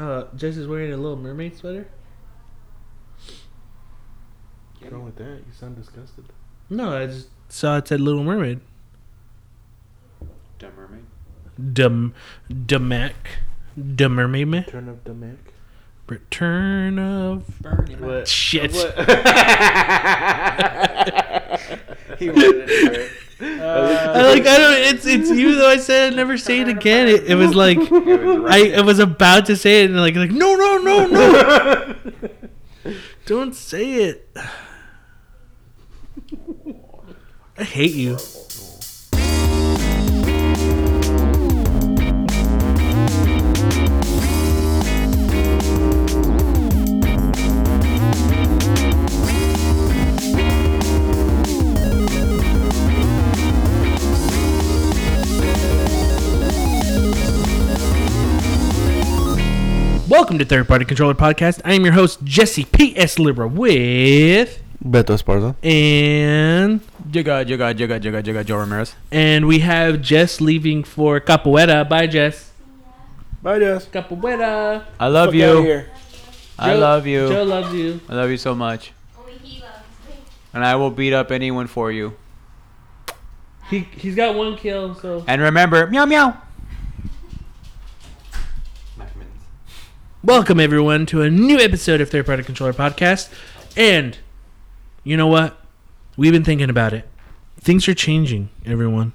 Uh, Jess is wearing a Little Mermaid sweater. What's wrong with that? You sound disgusted. No, I just saw it said Little Mermaid. Dumb mermaid. Dum, Damac, the Mermaid Man. Turn up the mic. Return of Burning. What? shit. he wanted it. Uh, I like I don't. It's it's you though. I said I'd never say it again. It, it was like It was I, I was about to say it and like like no no no no. don't say it. I hate you. Welcome to Third Party Controller Podcast. I am your host Jesse P.S. Libra with Beto Esparza. and Jigga, jigga, jigga, jigga, jigga, Joe Ramirez. and we have Jess leaving for Capoeira. Bye, Jess. Bye, Jess. Capoeira. I love Fuck you. here. I Joe- love you. Joe loves you. I love you so much. Only he loves me. And I will beat up anyone for you. He he's got one kill, so And remember, meow meow. Welcome everyone to a new episode of Third Party Controller Podcast. And you know what? We've been thinking about it. Things are changing, everyone.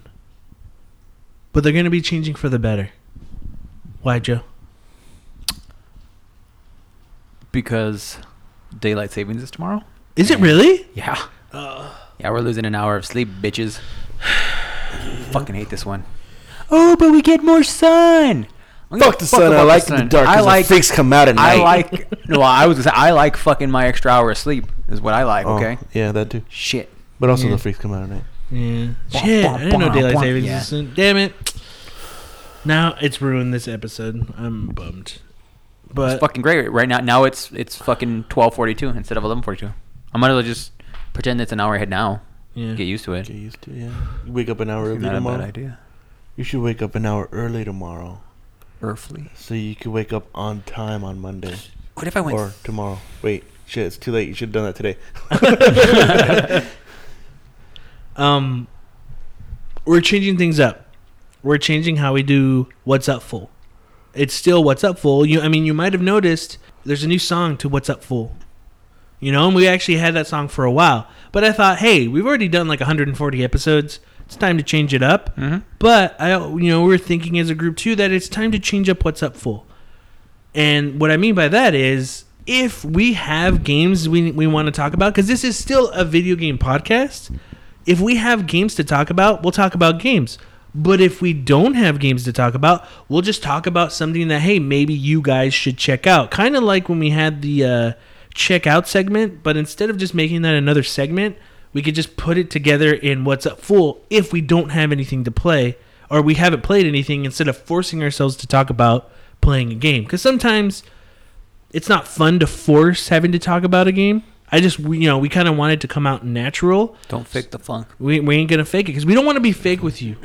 But they're going to be changing for the better. Why, Joe? Because daylight savings is tomorrow. Is it really? Yeah. Uh. yeah, we're losing an hour of sleep, bitches. Fucking hate this one. Oh, but we get more sun. I don't give Fuck the sun. I like the dark. I 'cause like. the freaks come out at night. I like. No, I was. Gonna say, I like fucking my extra hour of sleep. Is what I like. Oh, Okay. Yeah, that too. Shit. But also Yeah. the freaks come out at night. Yeah. Bwah, Shit, bwah, I didn't know daylight bwah. savings Yeah. is soon. Damn it. Now it's ruined this episode. I'm bummed. But It's fucking great right now. Now it's it's fucking twelve forty two instead of eleven forty two. I might as well just pretend it's an hour ahead now. yeah. Get used to it. Get used to it, yeah. You wake up an hour early Not a bad tomorrow. idea. You should wake up an hour early tomorrow. Earthly. So you could wake up on time on Monday. What if I went? Or tomorrow. Wait, shit, it's too late. You should have done that today. um we're changing things up. We're changing how we do what's up full. It's still what's up full. You I mean you might have noticed there's a new song to what's up full. You know, and we actually had that song for a while. But I thought, hey, we've already done like 140 episodes. It's time to change it up. hmm But I, you know, we're thinking as a group too that it's time to change up what's up full. And what I mean by that is, if we have games we we want to talk about, because this is still a video game podcast. If we have games to talk about, we'll talk about games. But if we don't have games to talk about, we'll just talk about something that hey, maybe you guys should check out. Kind of like when we had the uh, check out segment, but instead of just making that another segment, we could just put it together in what's up. Full if we don't have anything to play or we haven't played anything instead of forcing ourselves to talk about playing a game. Because sometimes it's not fun to force having to talk about a game. I just we- you know we kind of wanted it to come out natural. Don't fake the funk. we, we ain't gonna fake it because we don't want to be fake with you.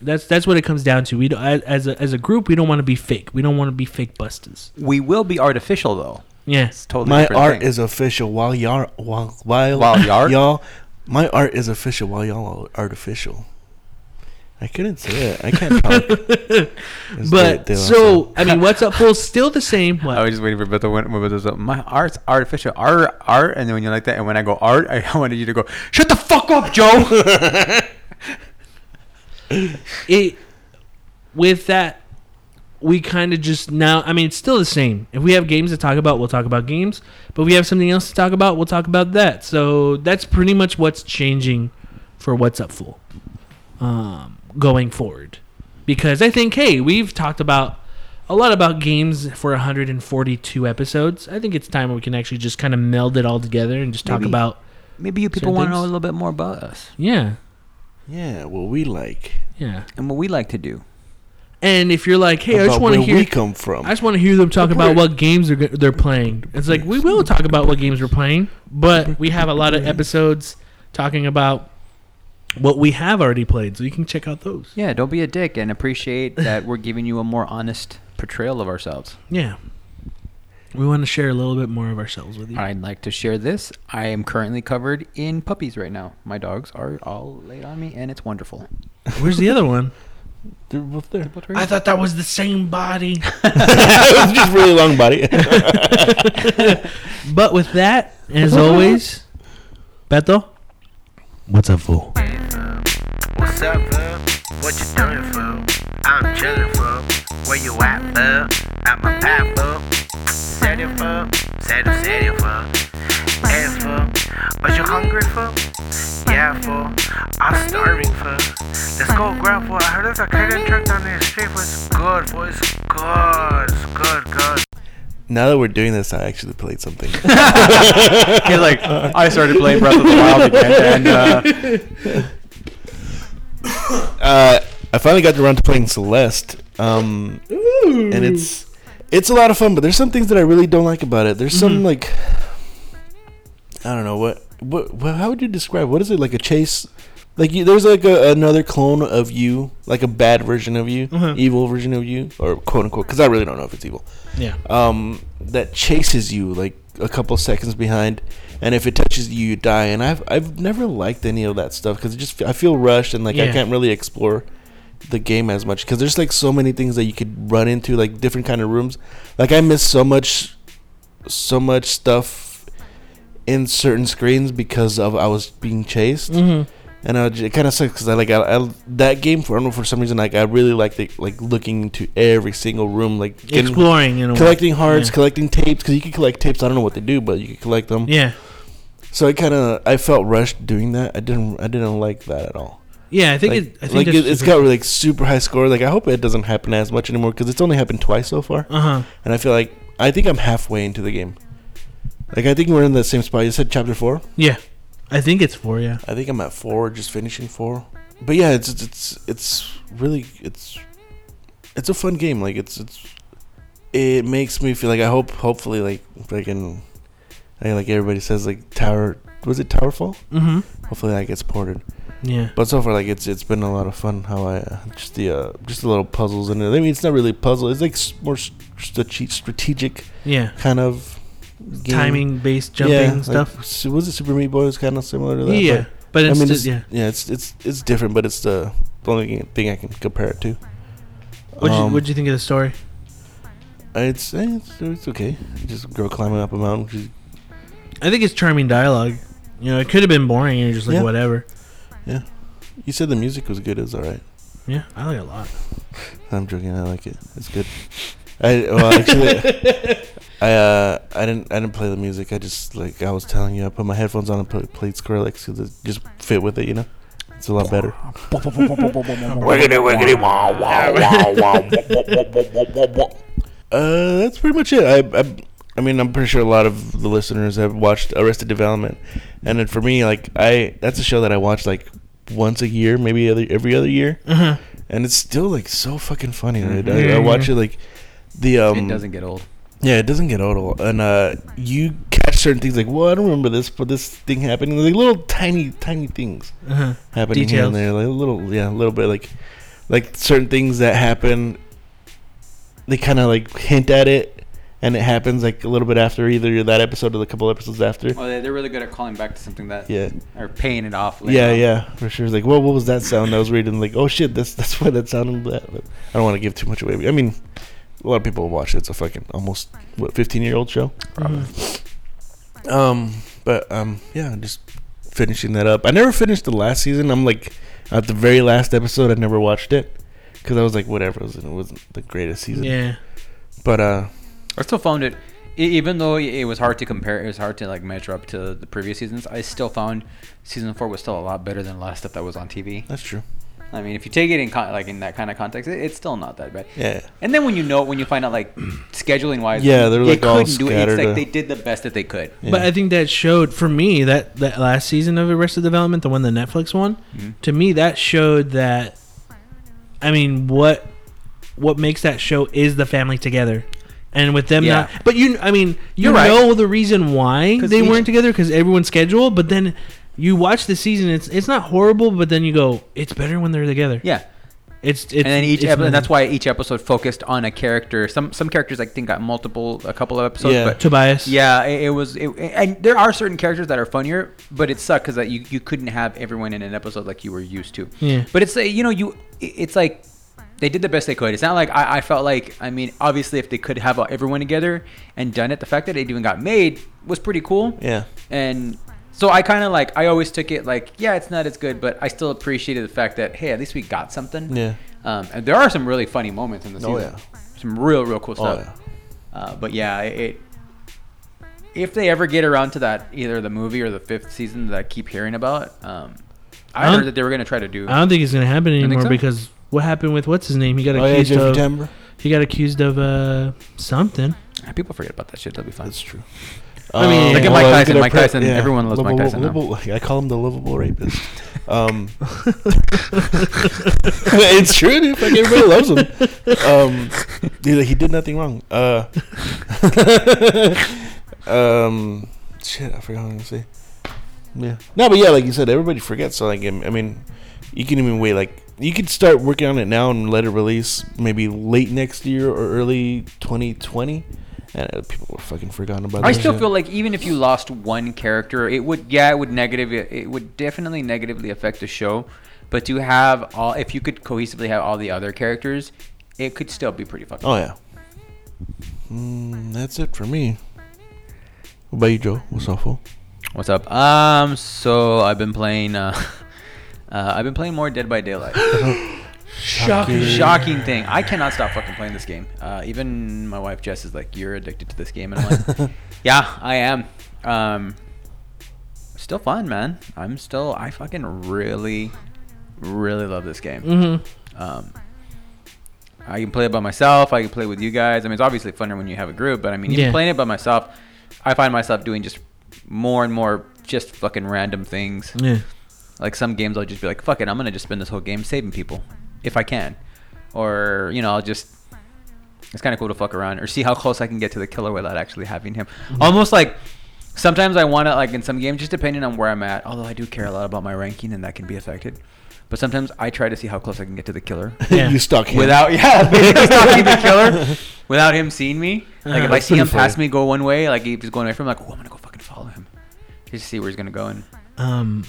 That's that's what it comes down to. We don't, as a, as a group we don't want to be fake. We don't want to be fake busters. We will be artificial though. yes It's totally my art thing. is official. While y'all while while, While y'all? y'all my art is official while y'all are artificial. I couldn't say it. I can't talk. But de- de la so i mean what's up full still the same what? I was just waiting for Beto when, when Beto's up. My art's artificial. Art, art, and then when you're like that, and when I go art, I wanted you to go, shut the fuck up, Joe. it with that we kind of just now i mean it's still the same. If we have games to talk about we'll talk about games. But if we have something else to talk about we'll talk about that. So that's pretty much what's changing for what's up full um, going forward. Because i think hey we've talked about a lot about games for 142 episodes. I think it's time we can actually just kind of meld it all together and just talk Maybe. about Maybe you people want to know a little bit more about us. Yeah. Yeah, what we like. yeah. And what we like to do. And if you're like hey i just want to hear we come from. I just want to hear them talk about what games they're, they're playing. It's like we will talk about what games we're playing, but we have a lot of episodes talking about what we have already played, so you can check out those. Yeah, don't be a dick and appreciate that we're giving you a more honest portrayal of ourselves. Yeah. We want to share a little bit more of ourselves with you. I'd like to share this. I am currently covered in puppies right now. My dogs are all laid on me, and it's wonderful. Where's the other one? They're both there. I thought that was the same body. it was just really long body. But with that, as always, Beto, what's up, fool? What's up, bub? What you doing, fool? I'm chillin', fool. Where you at, bub? At my pad, fool. Said it, fool. Said it, said it, fool. Hey, fool. Are you hungry, fool? Yeah, fool. I'm starving, fool. Let's go grab, fool. I heard there's a Canadian truck down the street, fool. It's good, fool. It's good. It's good, good. now that we're doing this, I actually played something. He's like, I started playing Breath of the Wild again, and uh, uh, I finally got around to playing Celeste, um, and it's it's a lot of fun. But there's some things that I really don't like about it. There's some like I don't know what what, what how would you describe what is it like a chase like you, there's like a, another clone of you like a bad version of you Uh-huh. evil version of you or quote unquote because I really don't know if it's evil Yeah. um, that chases you like a couple seconds behind, and if it touches you, you die. And I've I've never liked any of that stuff because just I feel rushed and like I can't really explore the game as much because there's like so many things that you could run into like different kind of rooms. Like I miss so much, so much stuff in certain screens because of I was being chased. Mm-hmm. And I, it kind of sucks because I like I, I, that game for I don't know for some reason like I really like the, like looking into every single room like getting- Exploring way. collecting hearts, Yeah. collecting tapes because you can collect tapes. I don't know what they do, but you can collect them. Yeah. So I kind of I felt rushed doing that. I didn't I didn't like that at all. Yeah, I think like, it. I think like it, it's super- got like super high score. Like I hope it doesn't happen as much anymore because it's only happened twice so far, Uh-huh. and I feel like I think I'm halfway into the game. Like I think we're in the same spot. You said chapter four. Yeah. I think it's four, yeah. I think I'm at four, just finishing four. But yeah, it's it's it's, really it's it's a fun game. Like it's it's it makes me feel like I hope hopefully like if I can I, like everybody says like Tower was it Towerfall? Mm-hmm. Hopefully that gets ported. Yeah. But so far like it's it's been a lot of fun how I uh, just the uh, just the little puzzles in it. I mean it's not really puzzle. It's like s- more strate- strategic Yeah. kind of game. Timing based jumping yeah, stuff. Like, was it Super Meat Boy? It's kind of similar to that. yeah. but- But it's I mean, just, it's, yeah. it's it's it's different, but it's the, only thing I can compare it to. What'd you, Um, what'd you think of the story? It's eh, it's, it's okay. Just girl climbing up a mountain. She's, I think it's charming dialogue. You know, it could have been boring and you're just like, Yeah. whatever. Yeah. You said the music was good. It's all right. Yeah, I like it a lot. I'm joking. I like it. It's good. I well actually I uh I didn't I didn't play the music. I just like I was telling you I put my headphones on and play, played Skrillex because it just fit with it. You know, it's a lot better. Wiggity, wiggity, wow, wow, wow, wow. Uh, that's pretty much it. I, I, I mean, I'm pretty sure a lot of the listeners have watched Arrested Development, and then for me, like, I that's a show that I watch like once a year, maybe other every other year, Uh-huh. and it's still like so fucking funny. Right? Mhm. I, I watch it like the um. it doesn't get old. Yeah, it doesn't get old, and uh, you catch certain things like, well, I don't remember this, but this thing happening, like little tiny, tiny things Uh-huh. happening here and there, like a little, yeah, a little bit, like, like certain things that happen. They kind of like hint at it, and it happens like a little bit after either that episode or the couple episodes after. Oh, they- they're really good at calling back to something that Yeah, or paying it off. later yeah, on. yeah, for sure. It's like, well, what was that sound? I was reading like, oh shit, that's that's why that sounded that. But I don't want to give too much away. I mean, a lot of people watch it. It's a fucking almost what fifteen year old show. Mhm. Um, but um, yeah, just finishing that up. I never finished the last season. I'm like at the very last episode. I never watched it because I was like, whatever. It wasn't, it wasn't the greatest season. Yeah. But uh, I still found it, e- even though it was hard to compare, it was hard to like measure up to the previous seasons. I still found season four was still a lot better than the last stuff that was on TV. that's true. I mean, if you take it in con- like in that kind of context, it, it's still not that bad. Yeah. And then when you know, when you find out like scheduling wise, Yeah, they're, like, all do it. It's like they did the best that they could. Yeah. But I think that showed for me that that last season of Arrested Development, the one the Netflix one, Mhm. to me that showed that. I mean, what what makes that show is the family together, and with them Yeah. not. But you, I mean, you You're right. know the reason why they each- weren't together because everyone's scheduled. But then you watch the season, it's it's not horrible, but then you go, it's better when they're together. Yeah. It's it's and then each episode, and that's why each episode focused on a character. Some some characters I think got multiple, a couple of episodes. Yeah. But Tobias. yeah, it, it was. It, and there are certain characters that are funnier, but it sucked because you you couldn't have everyone in an episode like you were used to. Yeah. But it's uh, you know you it's like they did the best they could. It's not like I, I felt like I mean obviously if they could have uh, everyone together and done it, the fact that it even got made was pretty cool. Yeah. And so I kind of like I always took it like yeah it's not as good, but I still appreciated the fact that hey at least we got something. Yeah. Um, and there are some really funny moments in the Oh, season. yeah. Some real real cool Oh, stuff. Uh, but yeah, it, if they ever get around to that, either the movie or the fifth season that I keep hearing about, um, I I don't- heard that they were gonna try to do. I don't think it's gonna happen anymore so? because what happened with what's his name? He got Oh accused Jeffrey of Tambor. he got accused of uh something. People forget about that shit. That'll be fine. That's true. I mean- Look at Mike well, Tyson. Mike pre- Tyson, everyone loves Mike Livable- Tyson now. livable- I call him the livable rapist. Um, it's true, dude. Like everybody loves him. Um, dude, he did nothing wrong. Uh, um, shit, I forgot what I was gonna say. Yeah. No, but yeah, like you said, everybody forgets. So like, I mean, you can even wait. Like, you could start working on it now and let it release maybe late next year or early 2020. And uh, people were fucking forgotten about. I still shit. feel like even if you lost one character, it would yeah, it would negative it would definitely negatively affect the show. But to have all, if you could cohesively have all the other characters, it could still be pretty fucking. Oh yeah. Mm, that's it for me. What about you, Joe? What's up, fool? What's up? Um, so I've been playing. Uh, uh, I've been playing more Dead by Daylight. Shocking. Shocking thing. I cannot stop fucking playing this game. Uh, even my wife Jess is like, "You're addicted to this game," and I'm like, "Yeah, I am." Um, still fun, man. I'm still. I fucking really, really love this game. Mm-hmm. Um, I can play it by myself. I can play with you guys. I mean, it's obviously funner when you have a group, but I mean, even Yeah. playing it by myself, I find myself doing just more and more just fucking random things. Yeah. Like some games, I'll just be like, "Fuck it, I'm gonna just spend this whole game saving people, if I can," or you know, I'll just. It's kind of cool to fuck around or see how close I can get to the killer without actually having him. Almost like sometimes I want to like in some games, just depending on where I'm at. Although I do care a lot about my ranking, and that can be affected. But sometimes I try to see how close I can get to the killer Yeah. you stalk him. without yeah basically stalking the killer without him seeing me. Like Uh, if I see him pretty pass me go one way, like he's just going away from, me, like oh I'm gonna go fucking follow him, just see where he's gonna go. And Um,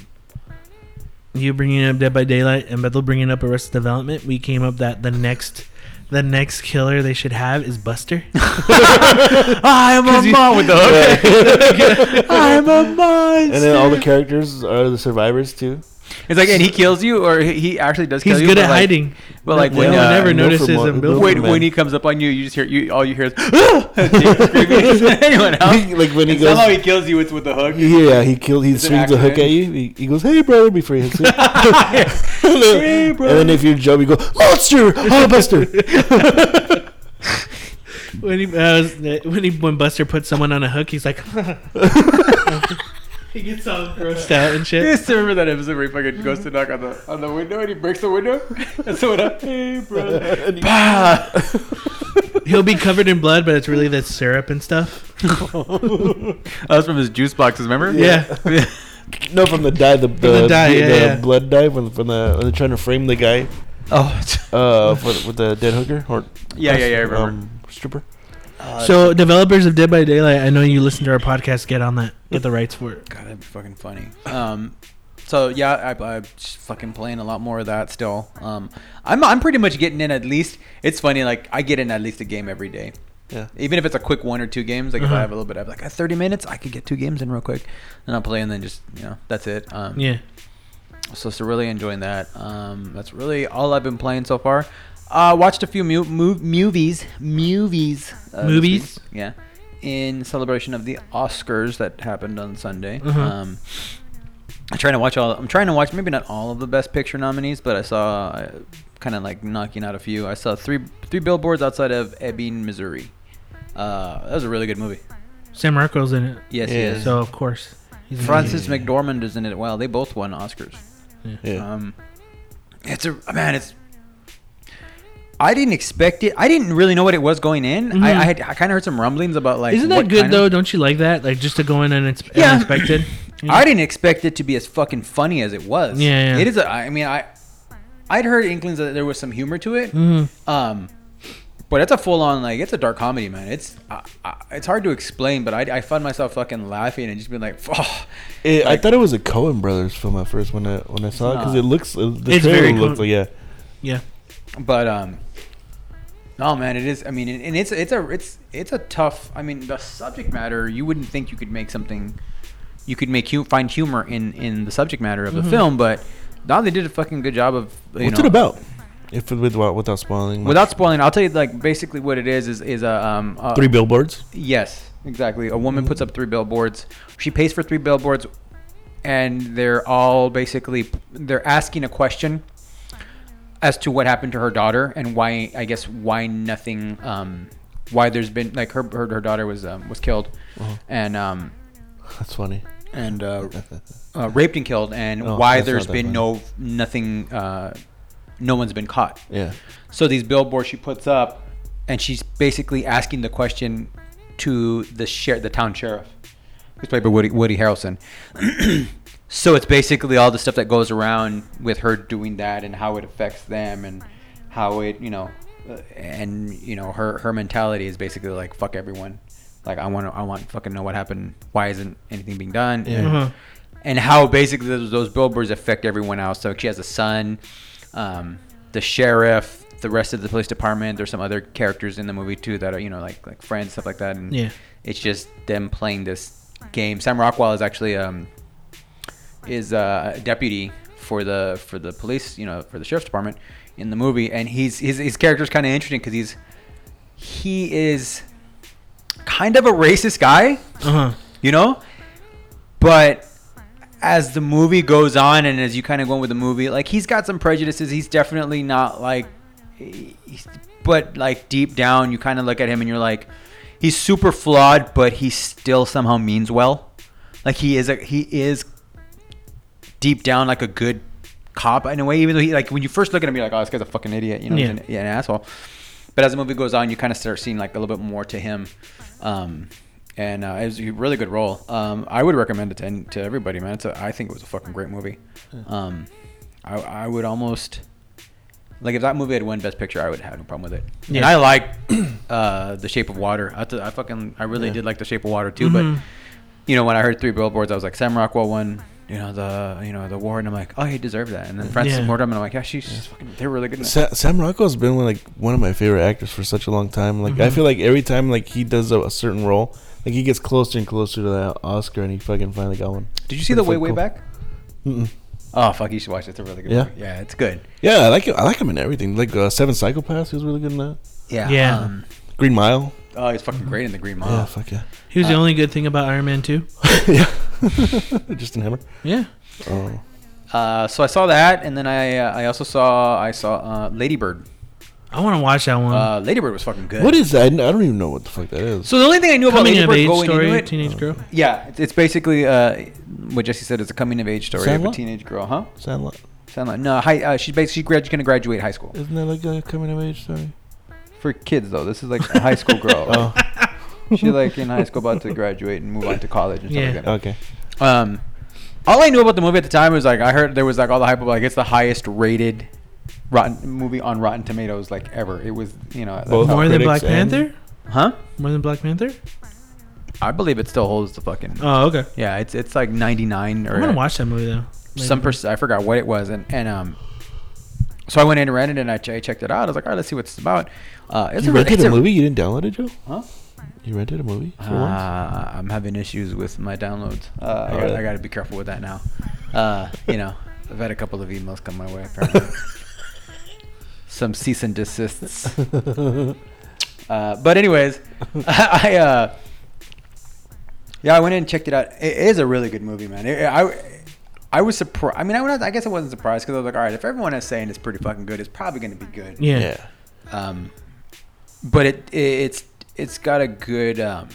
you bringing up Dead by Daylight and Beto bringing up Arrested Development, we came up that the next, the next killer they should have is Buster. I'm a mom with the hook. I'm a monster. and then all the characters are the survivors too. It's like and he kills you, or he he actually does. kill you. He's you, good but at like- hiding. But like no when one uh, ever no notices him. mo- Bill. no when, when he comes up on you, you just hear you all you hear is Jake screaming. anyone else? like when he And goes, somehow he kills you with with the hook. yeah, he killed. He It's swings a hook at you. He, he goes, "Hey, brother!" Before he hits you. and, Hey, then, bro. and then if you're Joe, you go, "Monster, Buster!" when he uh, when he when Buster puts someone on a hook, he's like, he gets all grossed out and You shit. still remember that episode where he fucking goes to knock on the on the window and he breaks the window and someone up, hey bro, And he- bah. He'll be covered in blood, but it's really that syrup and stuff. That was from his juice boxes, remember? Yeah. no, from the dye, the the, the dye, the, yeah, the yeah. blood dye from from the when they're trying to frame the guy Oh, uh for, with the dead hooker or Yeah, yeah, yeah, I remember. um, stripper. So developers of Dead by Daylight, I know you listen to our podcast. Get on that. Get the rights for it. God, that'd be fucking funny. Um, so yeah, I, I'm fucking playing a lot more of that still. Um, I'm I'm pretty much getting in at least. It's funny, like I get in at least a game every day. Yeah. Even if it's a quick one or two games, like if Uh-huh. I have a little bit of like uh, 30 minutes, I could get two games in real quick, and I'll play, and then just you know that's it. Um, Yeah. So, so really enjoying that. Um, that's really all I've been playing so far. Uh, watched a few mu- mu- movies, movies, uh, Movies? week. yeah, in celebration of the Oscars that happened on Sunday. Uh-huh. Um, I'm trying to watch all. I'm trying to watch maybe not all of the Best Picture nominees, but I saw uh, kind of like knocking out a few. I saw three three billboards outside of Ebbing, Missouri. Uh, that was a really good movie. Sam Rockwell's in it. Yes, Yeah. he is. So of course. He's Frances McDormand is in it. Well, they both won Oscars. Yeah. Um, it's a man. It's. I didn't expect it. I didn't really know what it was going in. Mhm. I, I had I kind of heard some rumblings about like. Isn't that good though? Of, Don't you like that? Like just to go in and it's Yeah. unexpected. you know? I didn't expect it to be as fucking funny as it was. Yeah, yeah. It is. A, I mean, I. I'd heard inklings that there was some humor to it. Mm-hmm. Um, but it's a full on like it's a dark comedy, man. It's it's hard to explain, but I, I find myself fucking laughing and just being like, oh, It, I thought it was a Coen Brothers film at first when I when I saw it because it looks uh, the It's trailer very looks Coen- like yeah. Yeah. But um, oh man, it is. I mean, and it's it's a it's it's a tough. I mean, the subject matter you wouldn't think you could make something, you could make hu- find humor in in the subject matter of the film, but now they did a fucking good job of you Mm-hmm. What's know, it about? If with without spoiling. Without spoiling, I'll tell you like basically what it is is is a um a, three billboards. Yes, exactly. A woman puts up three billboards. She pays for three billboards, and they're all basically they're asking a question as to what happened to her daughter and why I guess why nothing um why there's been like her her, her daughter was um, was killed Uh-huh. and um That's funny. and uh, uh, raped and killed and Oh, why there's been funny. no nothing uh no one's been caught. Yeah. So these billboards she puts up, and she's basically asking the question to the sheriff, the town sheriff, who's played by Woody, Woody Harrelson. so it's basically all the stuff that goes around with her doing that and how it affects them and how it, you know, uh, and you know her her mentality is basically like fuck everyone. Like I want to, I want fucking know what happened. Why isn't anything being done? Yeah. And, Uh-huh. and how basically those, those billboards affect everyone else. So she has a son, um, the sheriff, the rest of the police department. There's some other characters in the movie too that are you know like like friends stuff like that. And Yeah. it's just them playing this game. Sam Rockwell is actually um is uh, a deputy for the for the police, you know, for the sheriff's department in the movie, and he's his his character is kind of interesting because he's he is kind of a racist guy Uh huh. you know? But as the movie goes on and as you kind of go with the movie like he's got some prejudices. He's definitely not like he's, but like deep down you kind of look at him and you're like he's super flawed but he still somehow means well. Like he is a he is deep down like a good cop in a way even though he like when you first look at him you're like oh this guy's a fucking idiot you know he's Yeah. an, yeah, an asshole but as the movie goes on you kind of start seeing like a little bit more to him um and uh, it was a really good role. Um, I would recommend it to, to everybody, man. It's a, I think it was a fucking great movie. Um, I, I would almost like if that movie had won Best Picture, I would have no problem with it. And Yeah. I like uh, The Shape of Water. I, th- I fucking I really Yeah. did like The Shape of Water too. Mhm. But you know when I heard Three Billboards, I was like Sam Rockwell won. You know the you know the award, and I'm like, oh, he deserved that. And then Frances Yeah. Mortimer, I'm like, yeah, she's fucking, they're really good. Sa- Sam Rockwell's been like one of my favorite actors for such a long time. Like I Mhm. feel like every time like he does a, a certain role, like he gets closer and closer to that Oscar, and he fucking finally got one. Did you see the Way Way cool. Back? Mm-mm. Oh fuck, you should watch it. It's a really good Yeah? movie. Yeah, it's good. Yeah, I like it. I like him in everything. Like uh, Seven Psychopaths, he was really good in that. Yeah. Yeah. Um, Green Mile. Oh, he's fucking great in the Green Mile. Yeah, fuck yeah. He was the Uh, only good thing about Iron Man 2. yeah. Justin Hammer. Yeah. Oh. Uh, so I saw that, and then I uh, I also saw I saw uh, Ladybird. I want to watch that one. Uh, Ladybird was fucking good. What is that? I don't even know what the fuck that is. So the only thing I knew about Coming of Ladybird age going story, into it, teenage girl. yeah, it's, it's basically uh, what Jesse said. It's a coming of age story of a teenage girl, huh? Sandlot. Sound like no, high, uh, she's basically grad, going to graduate high school Isn't that like a coming of age story? For kids though. This is like a high school girl. Oh, She like in high school about to graduate and move on to college and stuff Yeah. like that. okay. Um, all I knew about the movie at the time was like I heard there was like all the hype of like it's the highest rated rotten movie on Rotten Tomatoes like ever. It was you know that's Both how- More than Black and- Panther? huh? More than Black Panther? I believe it still holds the fucking Oh, okay. yeah. It's it's like ninety nine or I'm gonna watch that movie though. some Later. person I forgot what it was and and um. So I went in and rented it and I, ch- I checked it out. I was like, all right, let's see what it's about. Uh, it's You a, rented it's a movie? You didn't download it, Joe? Huh? You rented a movie for once? Uh, I'm having issues with my downloads. Uh, I, Oh, got, really? I got to be careful with that now. Uh, you know, I've had a couple of emails come my way. Apparently, some cease and desists. Uh, but anyways, I uh, yeah, I went in and checked it out. It is a really good movie, man. It, I I was surprised. I mean, I, was- I guess I wasn't surprised because I was like, all right, if everyone is saying it's pretty fucking good, it's probably going to be good. Yeah. yeah. Um, but it, it it's it's got a good um,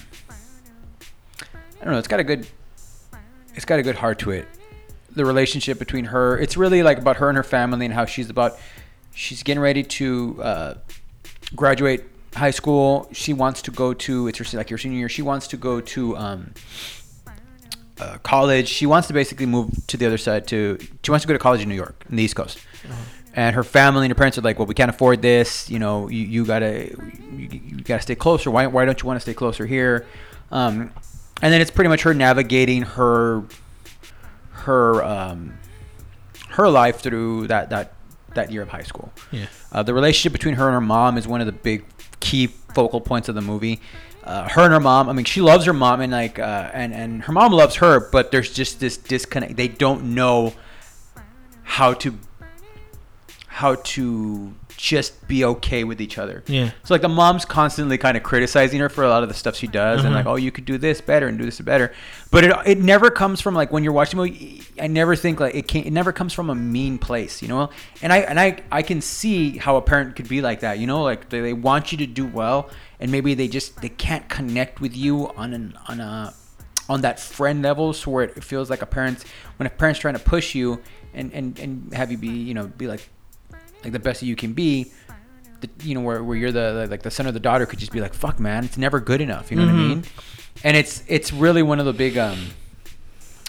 I don't know. It's got a good it's got a good heart to it. The relationship between her, it's really like about her and her family and how she's about she's getting ready to uh, graduate high school. She wants to go to it's her like your senior year. She wants to go to um, uh, college. She wants to basically move to the other side. To she wants to go to college in New York, in the East Coast. and her family and her parents are like, well, we can't afford this. You know, you, you gotta you, you gotta stay closer. Why why don't you want to stay closer here? Um, and then it's pretty much her navigating her her um, her life through that that that year of high school. Yeah. Uh, the relationship between her and her mom is one of the big key focal points of the movie. Uh, her and her mom. I mean, she loves her mom, and like, uh, and and her mom loves her, but there's just this disconnect. They don't know how to how to just be okay with each other. Yeah. So like the mom's constantly kind of criticizing her for a lot of the stuff she does, and Uh-huh. like, oh, you could do this better and do this better. But it it never comes from like when you're watching movie. I never think like it can It never comes from a mean place, you know. And I and I I can see how a parent could be like that, you know, like they, they want you to do well, and maybe they just they can't connect with you on an on a on that friend level, so where it feels like a parent when a parent's trying to push you and and and have you be you know be like like the best that you can be the, you know where, where you're the, the like the son or the daughter could just be like fuck man it's never good enough you know what i Mhm. mean and it's it's really one of the big um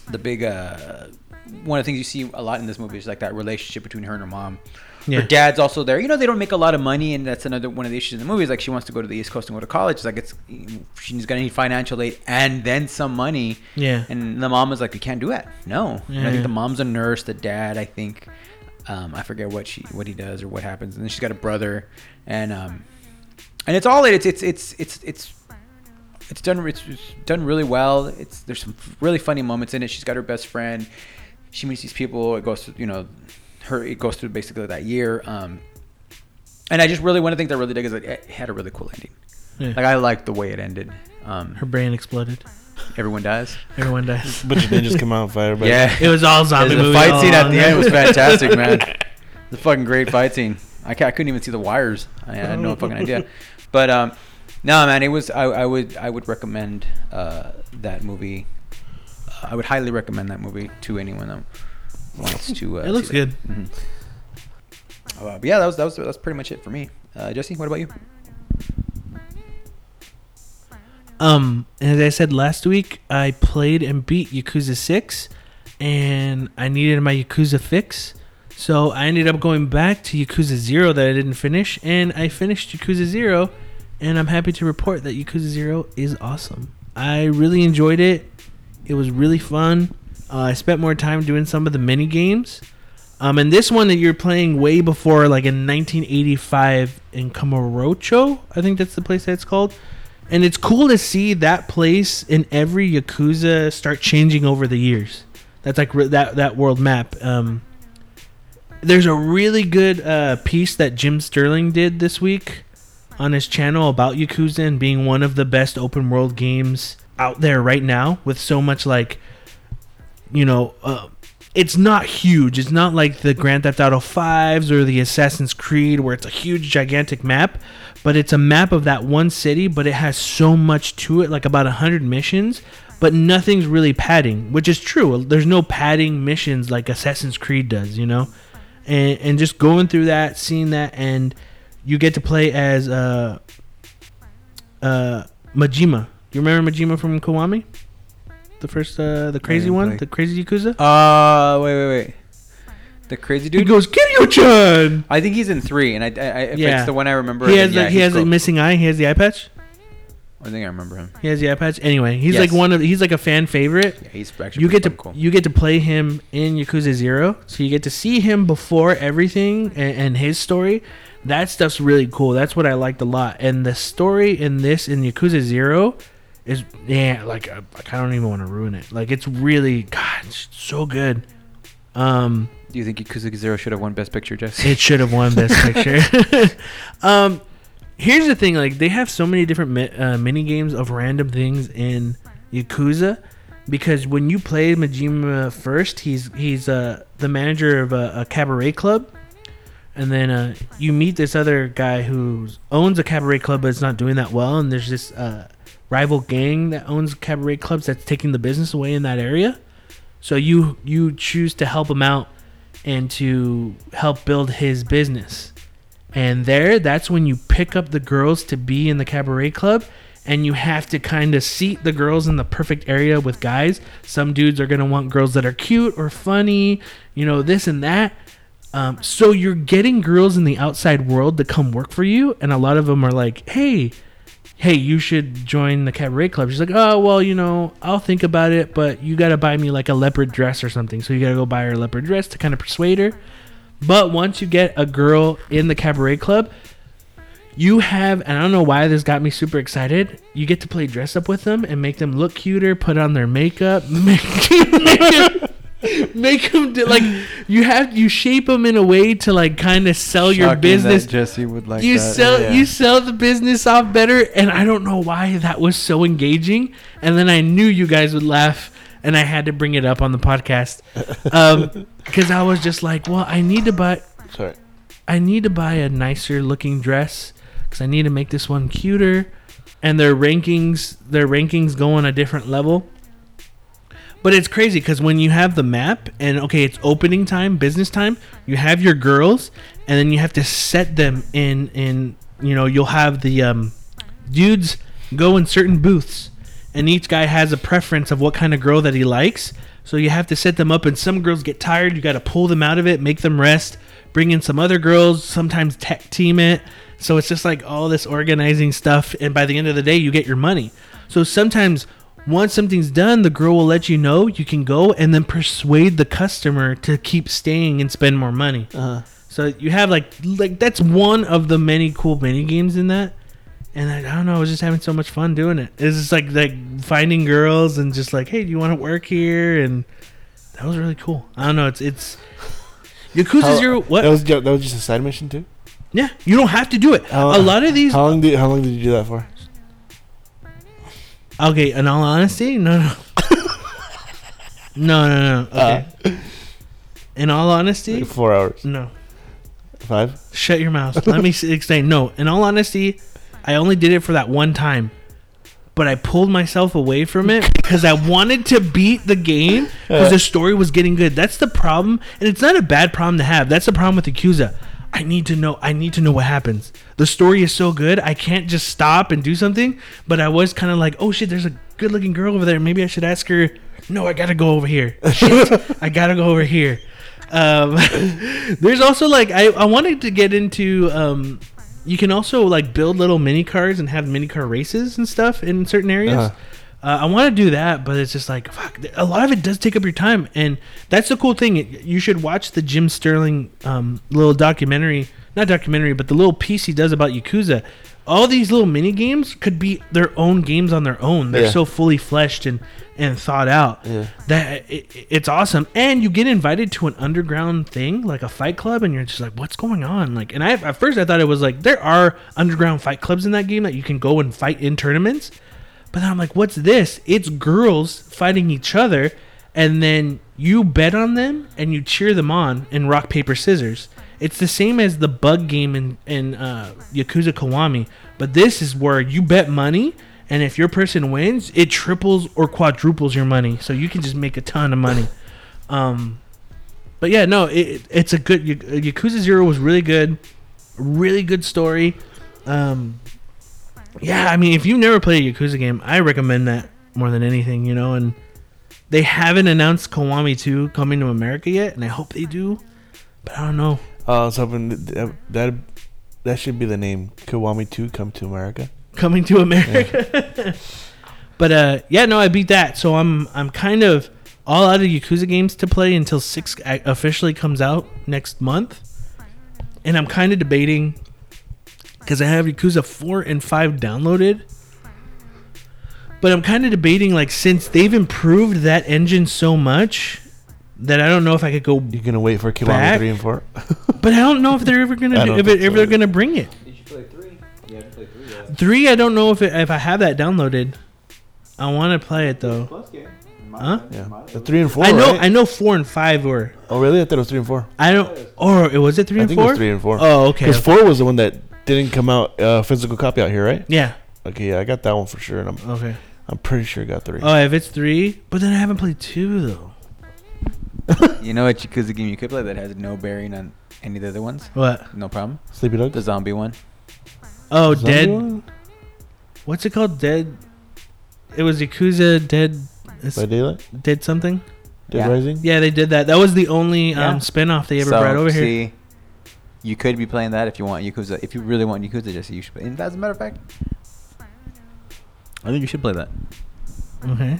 the big uh one of the things you see a lot in this movie is like that relationship between her and her mom Yeah. her dad's also there you know they don't make a lot of money and that's another one of the issues in the movie is like she wants to go to the east coast and go to college it's like it's she's gonna need financial aid and then some money Yeah. and the mom is like, "We can't do it. No." And I think the mom's a nurse. The dad, I think, um, I forget what she what he does or what happens. And then she's got a brother, and um, and it's all it's it's it's it's it's it's done it's, it's done really well. It's there's some really funny moments in it. She's got her best friend. She meets these people. It goes through you know her. It goes through basically that year. Um, and I just really one of the things I really dig is that it had a really cool ending. Yeah. Like I liked the way it ended. Um, Her brain exploded. everyone dies. Everyone dies. bunch of ninjas come out and fight everybody. Yeah. It was all zombie There's a movie fight scene at the end was fantastic, man. The fucking great fight scene. I, I couldn't even see the wires. I had no fucking idea. But um, no, man, it was. I, I would I would recommend uh, that movie. Uh, I would highly recommend that movie to anyone that wants to. Uh, It looks good. Mhm. Uh, but yeah, that was that was that's pretty much it for me. Uh, Jesse, what about you? Um, as I said last week, I played and beat Yakuza 6, and I needed my Yakuza fix. So I ended up going back to Yakuza 0 that I didn't finish, and I finished Yakuza 0, and I'm happy to report that Yakuza 0 is awesome. I really enjoyed it. It was really fun. Uh, I spent more time doing some of the mini games. Um, and this one that you're playing way before, like in 1985 in Kamurocho, I think that's the place that it's called. And it's cool to see that place in every Yakuza start changing over the years. That's like re- that that world map. Um, there's a really good uh, piece that Jim Sterling did this week on his channel about Yakuza and being one of the best open world games out there right now, with so much like, you know, uh, it's not huge. It's not like the Grand Theft Auto 5s or the Assassin's Creed where it's a huge, gigantic map, but it's a map of that one city, but it has so much to it, like about 100 missions, but nothing's really padding, which is true. There's no padding missions like Assassin's Creed does, you know? And, and just going through that, seeing that, and you get to play as uh, uh, Majima. Do you remember Majima from Kiwami? The first, uh, the crazy one, play. the crazy Yakuza. Uh, wait, wait, wait. The crazy He dude. goes, Kiryu-chan! I think he's in three, and I, I, I if Yeah. it's the one I remember. He then has, yeah, the, he has a missing eye. He has the eye patch. I think I remember him. He has the eye patch. Anyway, he's Yes. like one of. He's like a fan favorite. Yeah, he's actually. You get to cool. you get to play him in Yakuza Zero, so you get to see him before everything and, and his story. That stuff's really cool. That's what I liked a lot. And the story in this in Yakuza Zero is yeah, like like I don't even want to ruin it. Like it's really God, it's so good. Um, Do you think Yakuza Zero should have won Best Picture, Jesse? it should have won Best Picture. um, here's the thing: like they have so many different mi- uh, mini games of random things in Yakuza, because when you play Majima first, he's he's uh, the manager of a, a cabaret club, and then uh, you meet this other guy who owns a cabaret club, but it's not doing that well, and there's this uh, rival gang that owns cabaret clubs that's taking the business away in that area. So you you choose to help him out and to help build his business. And there, that's when you pick up the girls to be in the cabaret club, and you have to kind of seat the girls in the perfect area with guys. Some dudes are gonna want girls that are cute or funny, you know, this and that. Um, so you're getting girls in the outside world to come work for you, and a lot of them are like, "Hey, hey, you should join the cabaret club." She's like, "Oh, well, you know, I'll think about it, but you got to buy me like a leopard dress or something." So you got to go buy her a leopard dress to kind of persuade her. But once you get a girl in the cabaret club, you have, and I don't know why this got me super excited. You get to play dress up with them and make them look cuter, put on their makeup, make, make them, make them do, like you have you shape them in a way to like kind of sell your business. Jesse would like you that. sell yeah. you sell the business off better, and I don't know why that was so engaging. And then I knew you guys would laugh, and I had to bring it up on the podcast um, because I was just like, well, I need to buy. Sorry. I need to buy a nicer looking dress because I need to make this one cuter. And their rankings, their rankings go on a different level. But it's crazy because when you have the map and okay, it's opening time, business time. You have your girls, and then you have to set them in. In you know, you'll have the um, dudes go in certain booths, and each guy has a preference of what kind of girl that he likes. So you have to set them up, and some girls get tired. You got to pull them out of it, make them rest, bring in some other girls, sometimes tech team it. So it's just like all this organizing stuff, and by the end of the day, you get your money. So sometimes once something's done, the girl will let you know you can go, and then persuade the customer to keep staying and spend more money. Uh-huh. So you have like like that's one of the many cool mini games in that. And I, I don't know, I was just having so much fun doing it. It's just like like finding girls and just like, hey, do you want to work here? And that was really cool. I don't know, it's it's Yakuza How- Zero. What? That was that was just a side mission too. yeah, you don't have to do it. How- a lot of these. How long did how long did you do that for? Okay, in all honesty, no, no, no, no, no. Okay. Uh. in all honesty, Like four hours, no. five. Shut your mouth. Let me explain. No, in all honesty, I only did it for that one time. But I pulled myself away from it because I wanted to beat the game because the story was getting good. That's the problem, and it's not a bad problem to have. That's the problem with Yakuza. I need to know. I need to know what happens. The story is so good. I can't just stop and do something. But I was kind of like, oh shit, there's a good-looking girl over there. Maybe I should ask her. No, I gotta go over here. Shit, I gotta go over here. Um, there's also like I, I wanted to get into um, you can also like build little mini cars and have mini car races and stuff in certain areas. Uh-huh. Uh, I want to do that, but it's just like fuck. A lot of it does take up your time, and that's the cool thing. You should watch the Jim Sterling um, little documentary, not documentary, but the little piece he does about Yakuza. All these little mini games could be their own games on their own. They're Yeah. so fully fleshed and and thought out Yeah. that it, it's awesome. And you get invited to an underground thing like a fight club, and you're just like, what's going on? Like, and I at first I thought it was like there are underground fight clubs in that game that you can go and fight in tournaments. But I'm like, what's this? It's girls fighting each other, and then you bet on them and you cheer them on in rock paper scissors. It's the same as the bug game in in uh, Yakuza Kiwami, but this is where you bet money, and if your person wins, it triples or quadruples your money, so you can just make a ton of money. Um, but yeah, no, it, it's a good Yak- Yakuza Zero was really good, really good story. Um, yeah, I mean, if you've never played a Yakuza game, I recommend that more than anything, you know. And they haven't announced Kiwami 2 coming to America yet, and I hope they do. But I don't know. Uh, I was hoping that, that that should be the name. Kiwami Two Come to America. Coming to America. but uh, yeah, no, I beat that, so I'm I'm kind of all out of Yakuza games to play until six officially comes out next month, and I'm kind of debating because I have Yakuza four and five downloaded. But I'm kind of debating, like, since they've improved that engine so much, that I don't know if I could go. You're gonna wait for Kiwami Back? Three and Four. But I don't know if they're ever gonna do, if, think it, if they're gonna bring it. Did you play three? You haven't played three yet. Three, I don't know if it, if I have that downloaded. I want to play it though. Plus game. Huh? yeah, the three and four. I know, right? I know four and five were. oh, really? I thought it was three and four. I don't. Or it was it three I and think four? it was three and four. Oh, okay. Because four was the one that didn't come out uh, physical copy out here, right? Yeah. Okay, yeah, I got that one for sure, and I'm Okay. I'm pretty sure I got three. Oh, if it's three, but then I haven't played two though. You know what Yakuza game you could play that has no bearing on any of the other ones? What? No problem. Sleeping Dogs. The zombie one. Oh, Zombie dead. one? What's it called? Dead. It was Yakuza Dead. It's by Daylight. Dead something. Dead Yeah. Rising. Yeah, they did that. That was the only Yeah. um, spin-off they ever So, brought over here. You could be playing that if you want Yakuza. If you really want Yakuza, just you should. Play. And as a matter of fact, I think you should play that Okay.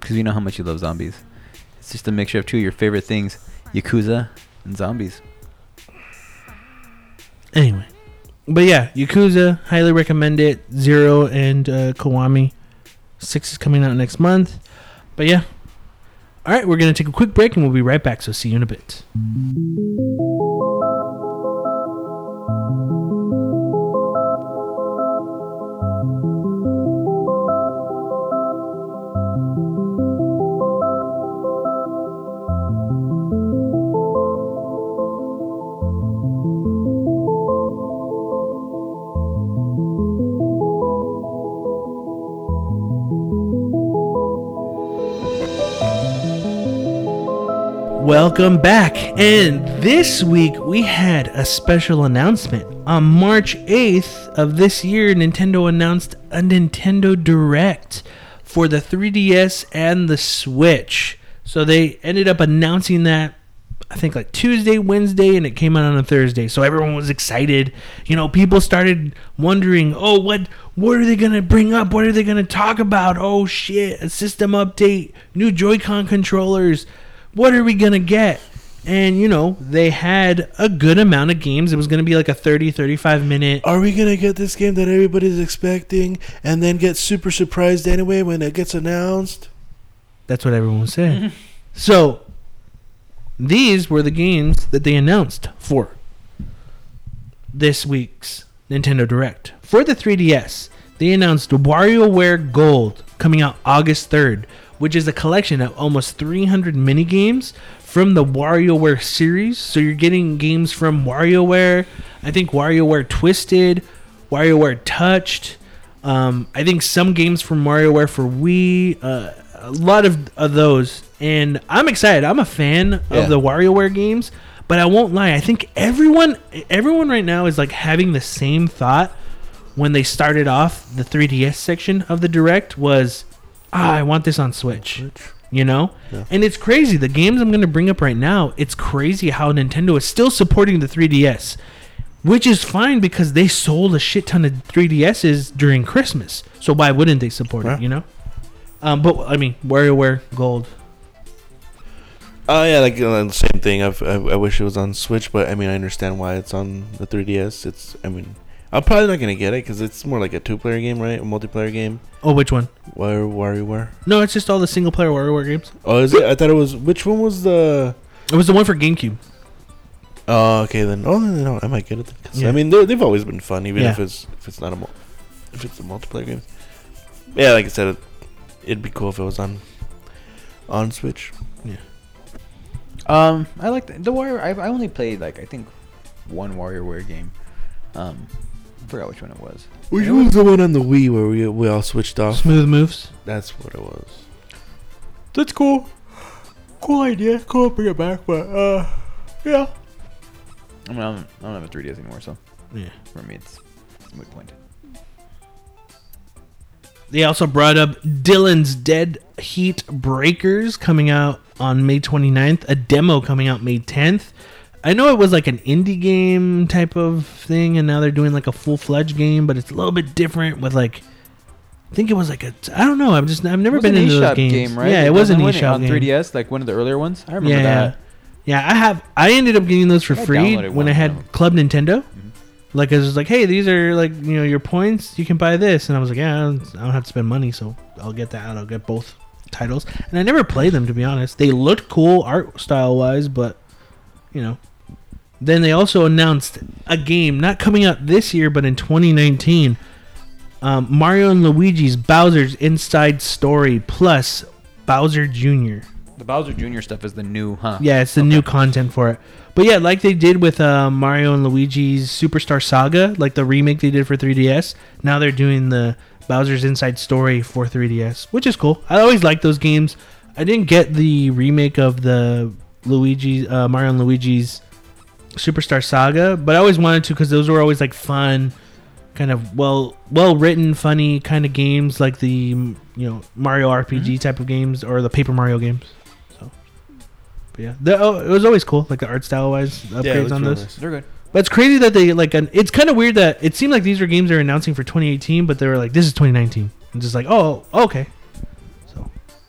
because you know how much you love zombies. It's just a mixture of two of your favorite things: Yakuza and zombies. Anyway, but yeah, Yakuza highly recommend it. Zero and uh, Kiwami six is coming out next month. But yeah, all right, we're gonna take a quick break and we'll be right back. So see you in a bit. Welcome back. And this week we had a special announcement. On March 8th of this year, Nintendo announced a Nintendo Direct for the 3DS and the Switch. So they ended up announcing that I think like Tuesday, Wednesday, and it came out on a Thursday. So everyone was excited. You know, people started wondering, oh, what what are they gonna bring up? What are they gonna talk about? Oh shit, a system update, new Joy-Con controllers. What are we gonna get? And you know, they had a good amount of games. It was gonna be like a 30, 35 minute. Are we gonna get this game that everybody's expecting, and then get super surprised anyway when it gets announced? That's what everyone was saying. so these were the games that they announced for this week's Nintendo Direct. For the 3DS, they announced WarioWare Gold coming out August 3rd, which is a collection of almost 300 mini games from the WarioWare series. So you're getting games from WarioWare, I think WarioWare Twisted, WarioWare Touched, um, I think some games from WarioWare for Wii, uh, a lot of, of those. And I'm excited. I'm a fan Yeah. of the WarioWare games, but I won't lie. I think everyone everyone right now is like having the same thought when they started off the 3DS section of the direct was ah, I want this on Switch. You know? Yeah. And it's crazy. The games I'm going to bring up right now, it's crazy how Nintendo is still supporting the 3DS, which is fine because they sold a shit ton of 3DSs during Christmas. So why wouldn't they support Yeah. it, you know? Um, but I mean, WarioWare Gold. Oh yeah, like uh, the same thing. I've, I I wish it was on Switch, but I mean I understand why it's on the 3DS. It's I mean I'm probably not gonna get it because it's more like a two-player game, right? A multiplayer game. Oh, which one? Where WarioWare? No, it's just all the single player WarioWare games. Oh, is it? I thought it was. Which one was the? It was the one for GameCube. Oh, okay then. Oh, then no, I might get it. Then, 'cause, Yeah. I mean, they're- they've always been fun, even if it's if it's not a mul- if it's a multiplayer game. Yeah, like I said, it, it'd be cool if it was on on Switch. Yeah. Um, I like the, the Warrior. I, I only played like I think one WarioWare game. Um, I forgot which one it was. Which And it was the one on the Wii where we we all switched off? Smooth moves. That's what it was. That's cool. Cool idea. Cool. Bring it back, but uh, yeah. I mean, I don't, I don't have a 3DS anymore, so Yeah. for me it's, it's a moot point. They also brought up Dillon's Dead Heat Breakers coming out on May 29th, a demo coming out May 10th. I know it was like an indie game type of thing, and now they're doing like a full fledged game, but it's a little bit different with like. I think it was like a. I don't know. I'm just. I've never It been into those games. game, right? Yeah, it was an it eShop on game. 3DS, like one of the earlier ones. I remember yeah. that. Yeah, I have. I ended up getting those for I free when I had. Club Nintendo. Mhm. Like it was like, hey, these are like you know your points. You can buy this, and I was like, yeah, I don't, I don't have to spend money, so I'll get that. I'll get both titles. And I never played them to be honest. They looked cool art style wise, but you know. Then they also announced a game not coming out this year, but in 2019. Um, Mario and Luigi's Bowser's Inside Story plus Bowser Jr. The Bowser Jr. stuff is the new, huh? Yeah, it's the new content for it. But yeah, like they did with uh, Mario and Luigi's Superstar Saga, like the remake they did for 3DS. Now they're doing the Bowser's Inside Story for 3DS, which is cool. I always like those games. I didn't get the remake of the Luigi, uh, Mario and Luigi's Superstar Saga, but I always wanted to because those were always like fun, kind of well well written, funny kind of games like the you know Mario RPG Mm-hmm. type of games or the Paper Mario games. So, but yeah, the, oh, it was always cool, like the art style wise Yeah, upgrades looks on real this. nice. They're good. But it's crazy that they like. An, it's kind of weird that it seemed like these were games they're announcing for 2018, but they were like, "This is 2019." And just like, "Oh, okay."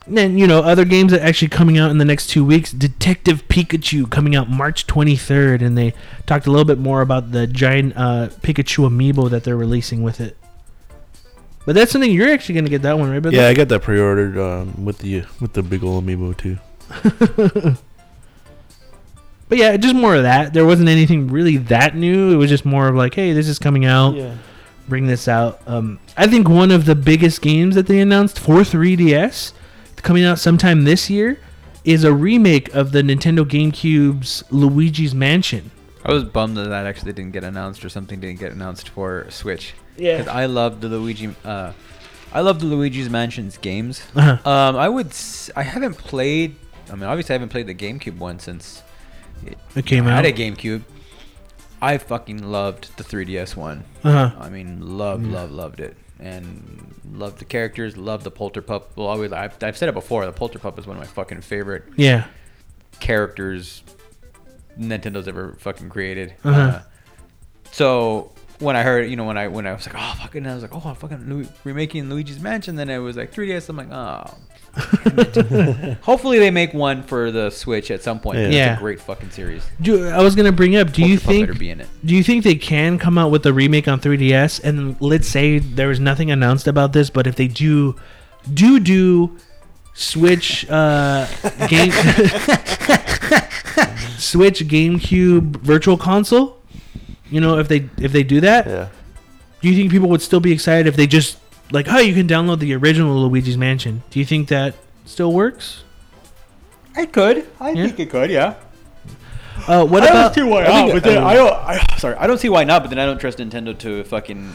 So, and then you know, other games that actually coming out in the next two weeks. Detective Pikachu coming out March 23rd, and they talked a little bit more about the giant uh, Pikachu amiibo that they're releasing with it. But that's something you're actually gonna get that one, right? Beth? Yeah, I got that pre-ordered um, with the with the big old amiibo too. But yeah, just more of that. There wasn't anything really that new. It was just more of like, "Hey, this is coming out." Yeah. bring this out. Um, I think one of the biggest games that they announced for 3DS coming out sometime this year is a remake of the Nintendo GameCube's Luigi's Mansion. I was bummed that that actually didn't get announced or something didn't get announced for Switch. Yeah. Because I love the Luigi. Uh, I love the Luigi's Mansions games. Uh-huh. Um, I would. S- I haven't played. I mean, obviously, I haven't played the GameCube one since It came I out. had a GameCube. I fucking loved the 3DS one. Uh-huh. I mean, love, Yeah. love, loved it, and love the characters. Love the Polterpup. Well, always. I've, I've said it before. The Polterpup is one of my fucking favorite Yeah. characters Nintendo's ever fucking created. Uh-huh. Uh, so when I heard, you know, when I when I was like, oh fucking, I was like, oh I'm fucking Lu- remaking Luigi's Mansion. Then it was like 3DS. I'm like, oh. Damn it." Hopefully they make one for the Switch at some point. Yeah. It's a great fucking series. Do, I was gonna bring up. Do you think? better be in it? Do you think they can come out with a remake on 3DS? And let's say there was nothing announced about this, but if they do, do do Switch uh, game, Switch GameCube Virtual Console. You know, if they if they do that, Yeah. do you think people would still be excited if they just like, oh, you can download the original Luigi's Mansion? Do you think that still works? I could. I Yeah? think it could. Yeah. Uh, what I about? don't see why I not, but then I don't. I, sorry, I don't see why not. But then I don't trust Nintendo to fucking.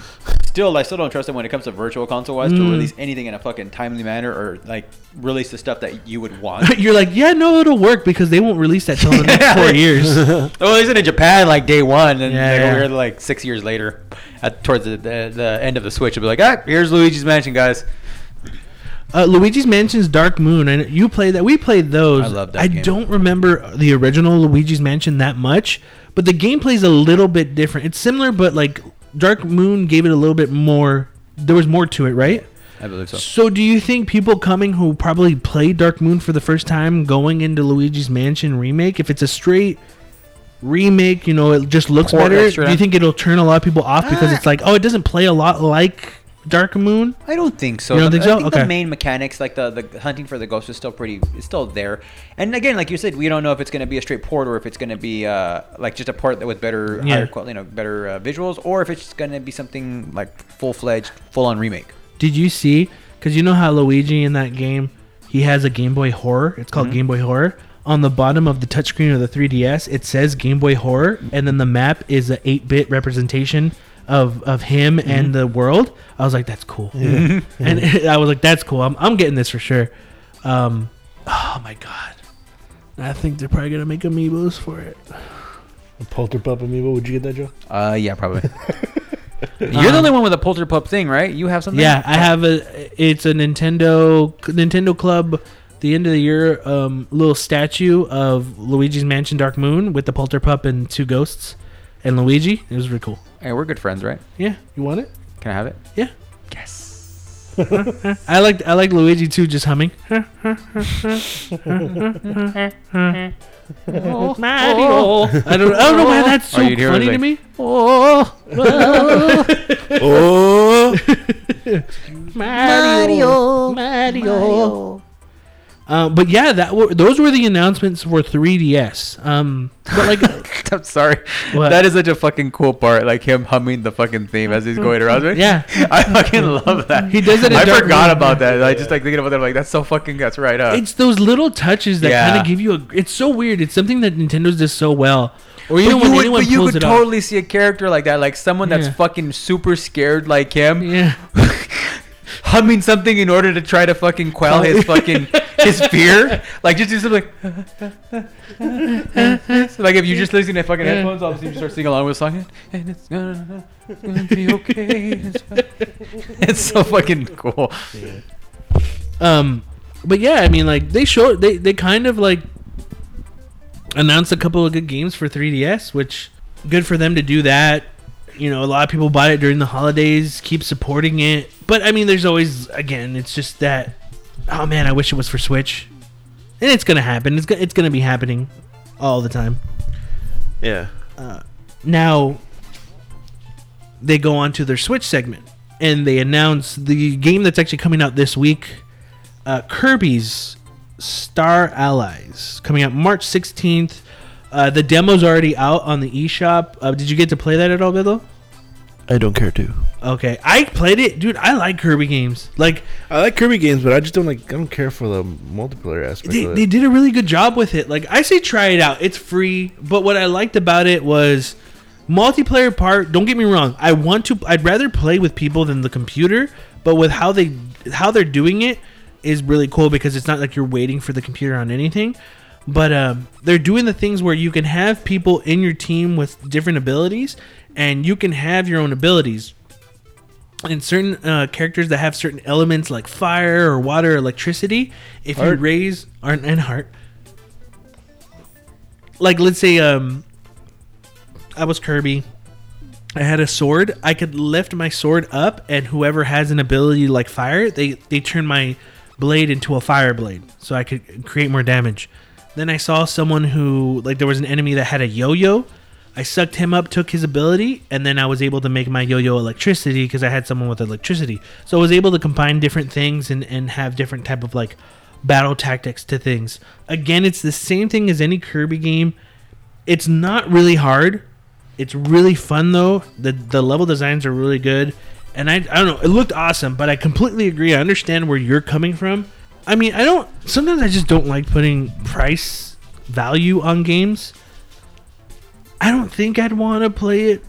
Still, I still don't trust them when it comes to virtual console wise to Mm. release anything in a fucking timely manner or like release the stuff that you would want. You're like, yeah, no, it'll work because they won't release that till the next four years. well, he's in Japan like day one, and Yeah, like, yeah. over here like six years later, at towards the, the, the end of the Switch, it'll be like, ah, here's Luigi's Mansion, guys. Uh, Luigi's Mansion's Dark Moon. and you played that. We played those. I love that I game. don't remember the original Luigi's Mansion that much, but the gameplay's a little bit different. It's similar, but like Dark Moon gave it a little bit more. There was more to it, right? I believe so. So, do you think people coming who probably played Dark Moon for the first time going into Luigi's Mansion remake, if it's a straight remake, you know, it just looks Port better, do you think it'll turn a lot of people off because Ah. it's like, oh, it doesn't play a lot like Dark Moon? I don't think so. You don't The- think so? I think Okay. the main mechanics, like the, the hunting for the ghost, is still pretty. It's still there. And again, like you said, we don't know if it's going to be a straight port or if it's going to be uh, like just a port that with better, Yeah. higher quality, you know, better uh, visuals, or if it's going to be something like full fledged, full on remake. Did you see? Because you know how Luigi in that game, he has a Game Boy Horror. It's called Mhm. Game Boy Horror. On the bottom of the touchscreen of the 3DS, it says Game Boy Horror, and then the map is an 8-bit representation of of him and the world. I was like, that's cool, and I was like, that's cool. I'm I'm getting this for sure. Um, oh my god, I think they're probably gonna make amiibos for it. A Polterpup amiibo. Would you get that, Joe? Uh, yeah, probably. You're the Um, only one with a Polterpup thing, right? You have something? Yeah, I have a. It's a Nintendo Nintendo Club. The end of the year, um, little statue of Luigi's Mansion Dark Moon with the Polterpup and two ghosts, and Luigi. It was really cool. Hey, we're good friends, right? Yeah, you want it? Can I have it? Yeah. Yes. I like I like Luigi too, just humming. Oh, Mario. I don't I don't know why oh. that's so Or you'd hear funny to like- me. Oh, Oh, Mario, Mario. Uh, but yeah, that were, those were the announcements for 3DS. Um, but like, I'm sorry. What? That is such a fucking cool part, like him humming the fucking theme as he's going around. Right? Yeah. I fucking love that. He does it I forgot Moon. about that. I just like thinking about that. I'm like that's so fucking. That's right. Uh, it's those little touches that Yeah. kind of give you a. It's so weird. It's something that Nintendo's does so well. Or but even you, when would, but you could totally see a character like that, like someone that's Yeah. fucking super scared like him. Yeah. humming something in order to try to fucking quell his fucking his fear. Like just do something like, like if you're just listen to fucking headphones, obviously you start singing along with the song, and it's gonna, it's gonna be okay. It's. It's so fucking cool. Um, but yeah, I mean, like they showed they they kind of like announced a couple of good games for 3DS, which good for them to do that. You know, a lot of people bought it during the holidays. Keep supporting it, but I mean, there's always again, it's just that. Oh man, I wish it was for Switch, and it's gonna happen. It's go- it's gonna be happening all the time. Yeah. Now they go on to their Switch segment and they announce the game that's actually coming out this week uh, Kirby's Star Allies, coming out March 16th. Uh, the demo's already out on the eShop. Uh, did you get to play that at all, Biddle? I don't care to. Okay, I played it, dude. I like Kirby games. Like I like Kirby games, but I just don't like. I don't care for the multiplayer aspect. they, of they did a really good job with it. Like I say, try it out. It's free. But what I liked about it was multiplayer part. Don't get me wrong. I want to. I'd rather play with people than the computer. But with how they how they're doing it is really cool because it's not like you're waiting for the computer on anything. But um, they're doing the things where you can have people in your team with different abilities, and you can have your own abilities. And certain uh, characters that have certain elements like fire or water or electricity if you Heart. raise and, and heart like let's say um i was kirby. I had a sword. I could lift my sword up and whoever has an ability like fire they they turn my blade into a fire blade so i could create more damage then i saw someone who like there was an enemy that had a yo-yo I sucked him up, took his ability, and then I was able to make my yo-yo electricity because I had someone with electricity. So I was able to combine different things and, and have different type of like battle tactics to things. Again, it's the same thing as any Kirby game. It's not really hard. It's really fun though. The the level designs are really good. And I, I don't know, it looked awesome, but I completely agree. I understand where you're coming from. I mean, I don't sometimes I just don't like putting price value on games. I don't think I'd want to play it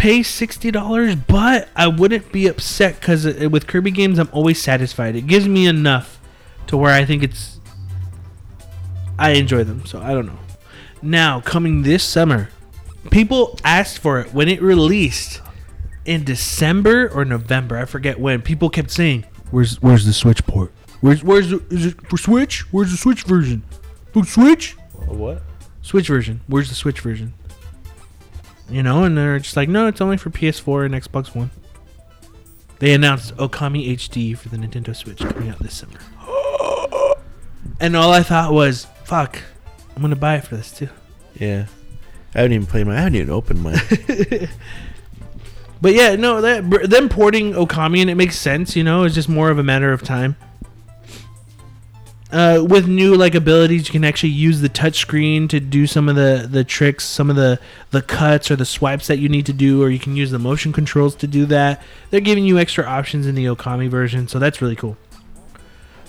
pay sixty dollars, but I wouldn't be upset because uh, with Kirby games, I'm always satisfied. It gives me enough to where I think it's I enjoy them. So I don't know. Now coming this summer, people asked for it when it released in December or November. I forget when. People kept saying, "Where's Where's the Switch port? Where's Where's the, is it for Switch? Where's the Switch version? For Switch? what? Switch version. Where's the Switch version? You know, and they're just like, no, it's only for PS4 and Xbox One. They announced Okami HD for the Nintendo Switch coming out this summer. and all I thought was, fuck, I'm gonna buy it for this too. Yeah. I haven't even played my. I haven't even opened mine. But yeah, no, that them porting Okami and it makes sense. You know, it's just more of a matter of time. Uh, with new like abilities, you can actually use the touchscreen to do some of the the tricks, some of the the cuts or the swipes that you need to do, or you can use the motion controls to do that. They're giving you extra options in the Okami version, so that's really cool.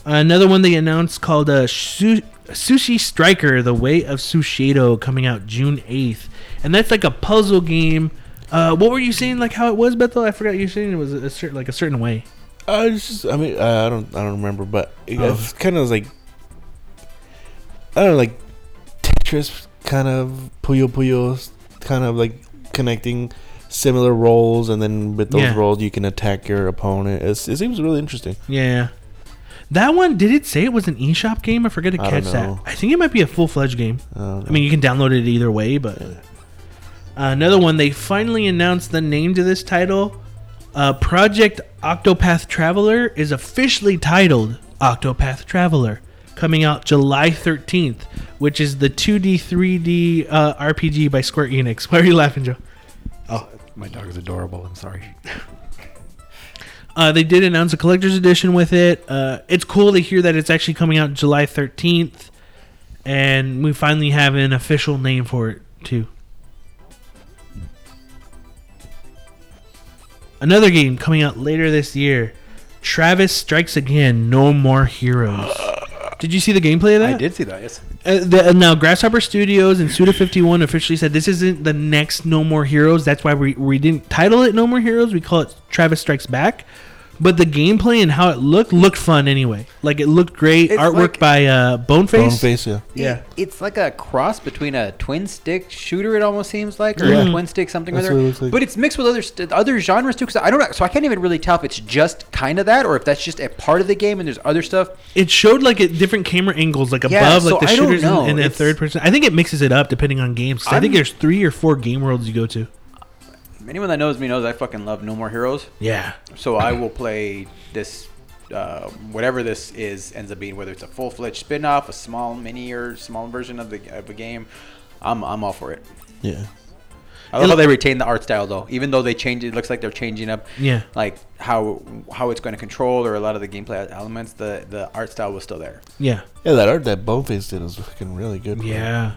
another one they announced called uh, Su- Sushi Striker: The Way of Sushido, coming out June eighth, and that's like a puzzle game. Uh, what were you saying? Like how it was, Bethel? I forgot you were saying it was a certain like a certain way. I just. I mean, I don't. I don't remember, but it Oh. was kind of like. I don't know, like Tetris, kind of Puyo Puyo, kind of like connecting similar roles, and then with those Yeah. roles you can attack your opponent. It's, it seems really interesting. Yeah. That one, did it say it was an eShop game? I forget to I catch don't that. I think it might be a full fledged game. Um, I mean, you can download it either way, but. Uh, another one, they finally announced the name to this title. Uh, Project Octopath Traveler is officially titled Octopath Traveler, coming out July 13th, which is the 2D, 3D uh, RPG by Square Enix. Why are you laughing, Joe? Oh, my dog is adorable. I'm sorry. Uh, they did announce a collector's edition with it. Uh, it's cool to hear that it's actually coming out July 13th, and we finally have an official name for it too. Another game coming out later this year, Travis Strikes Again: No More Heroes. Did you see the gameplay of that? I did see that. Yes. Uh, the, uh, now, Grasshopper Studios and Suda Fifty One officially said this isn't the next No More Heroes. That's why we we didn't title it No More Heroes. We call it Travis Strikes Back. But the gameplay and how it looked looked fun anyway. Like it looked great. It's Artwork like- by uh, Boneface. Bone face, yeah. Yeah. It- it's like a cross between a twin stick shooter. It almost seems like, or Yeah. a twin stick something That's or what it other. looks like. But it's mixed with other st- other genres too. Because I don't know, so I can't even really tell if it's just kind of that, or if that's just a part of the game and there's other stuff. It showed like at different camera angles, like Yeah, above, so like the I don't shooters know. and, and the It's- third person. I think it mixes it up depending on games. 'Cause I think I'm- there's three or four game worlds you go to. Anyone that knows me knows I fucking love No More Heroes. Yeah. So I will play this, uh, whatever this is ends up being, whether it's a full fledged spin off, a small mini or small version of the of a game. I'm I'm all for it. Yeah. I love how they retain the art style though, even though they change. It looks like they're changing up. Yeah. Like how how it's going to control or a lot of the gameplay elements. The the art style was still there. Yeah. Yeah, that art that Boneface did was fucking really good. bro. Yeah.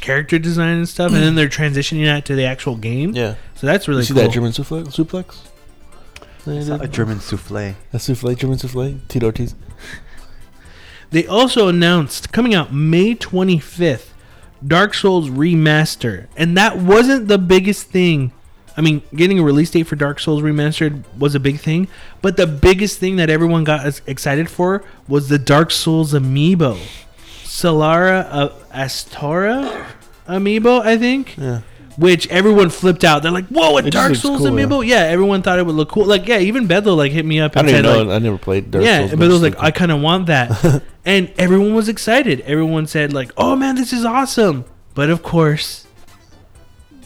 Character design and stuff, and then they're transitioning that to the actual game. Yeah. So that's really you see cool. that German souffle, suplex? They did? German souffle. A souffle, German souffle, Tito Ortiz. They also announced coming out May 25th, Dark Souls Remaster. And that wasn't the biggest thing. I mean, getting a release date for Dark Souls Remastered was a big thing, but the biggest thing that everyone got excited for was the Dark Souls amiibo. Solaire uh, Astora amiibo, I think. Yeah. Which everyone flipped out. They're like, "Whoa, a It just Dark looks Souls cool, amiibo!" Yeah. everyone thought it would look cool. Like, yeah, even Bedlo like hit me up I and don't even said, know. like, I never played Dark yeah, Souls. but it was like I kind of want that, and everyone was excited. Everyone said like, "Oh man, this is awesome!" But of course,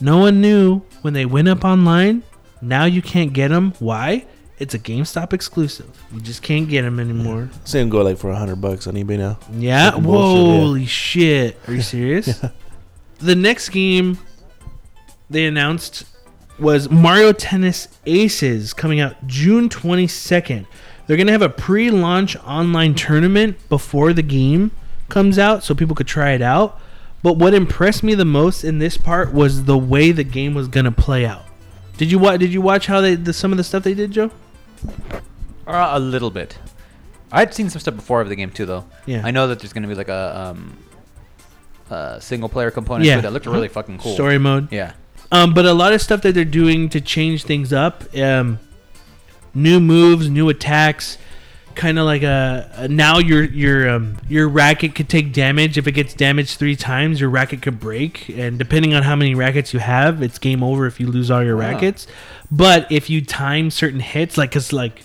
no one knew when they went up online. Now you can't get them. Why? It's a GameStop exclusive. You just can't get them anymore. Same go like for a hundred bucks on eBay now. Yeah. Fucking bullshit, yeah. Holy shit! Are you serious? The next game they announced was Mario Tennis Aces coming out June 22nd. They're going to have a pre-launch online tournament before the game comes out so people could try it out. But what impressed me the most in this part was the way the game was going to play out. Did you watch did you watch how they the, some of the stuff they did, Joe? Uh, a little bit. I'd seen some stuff before of the game too, though. Yeah. I know that there's going to be like a um, single player component Yeah. to it that looked really fucking cool. Story mode. Yeah. Um, but a lot of stuff that they're doing to change things up, um, new moves, new attacks, kind of like a, a now your your um, your racket could take damage. If it gets damaged three times, your racket could break, and depending on how many rackets you have, it's game over if you lose all your Wow. rackets. But if you time certain hits, like cause like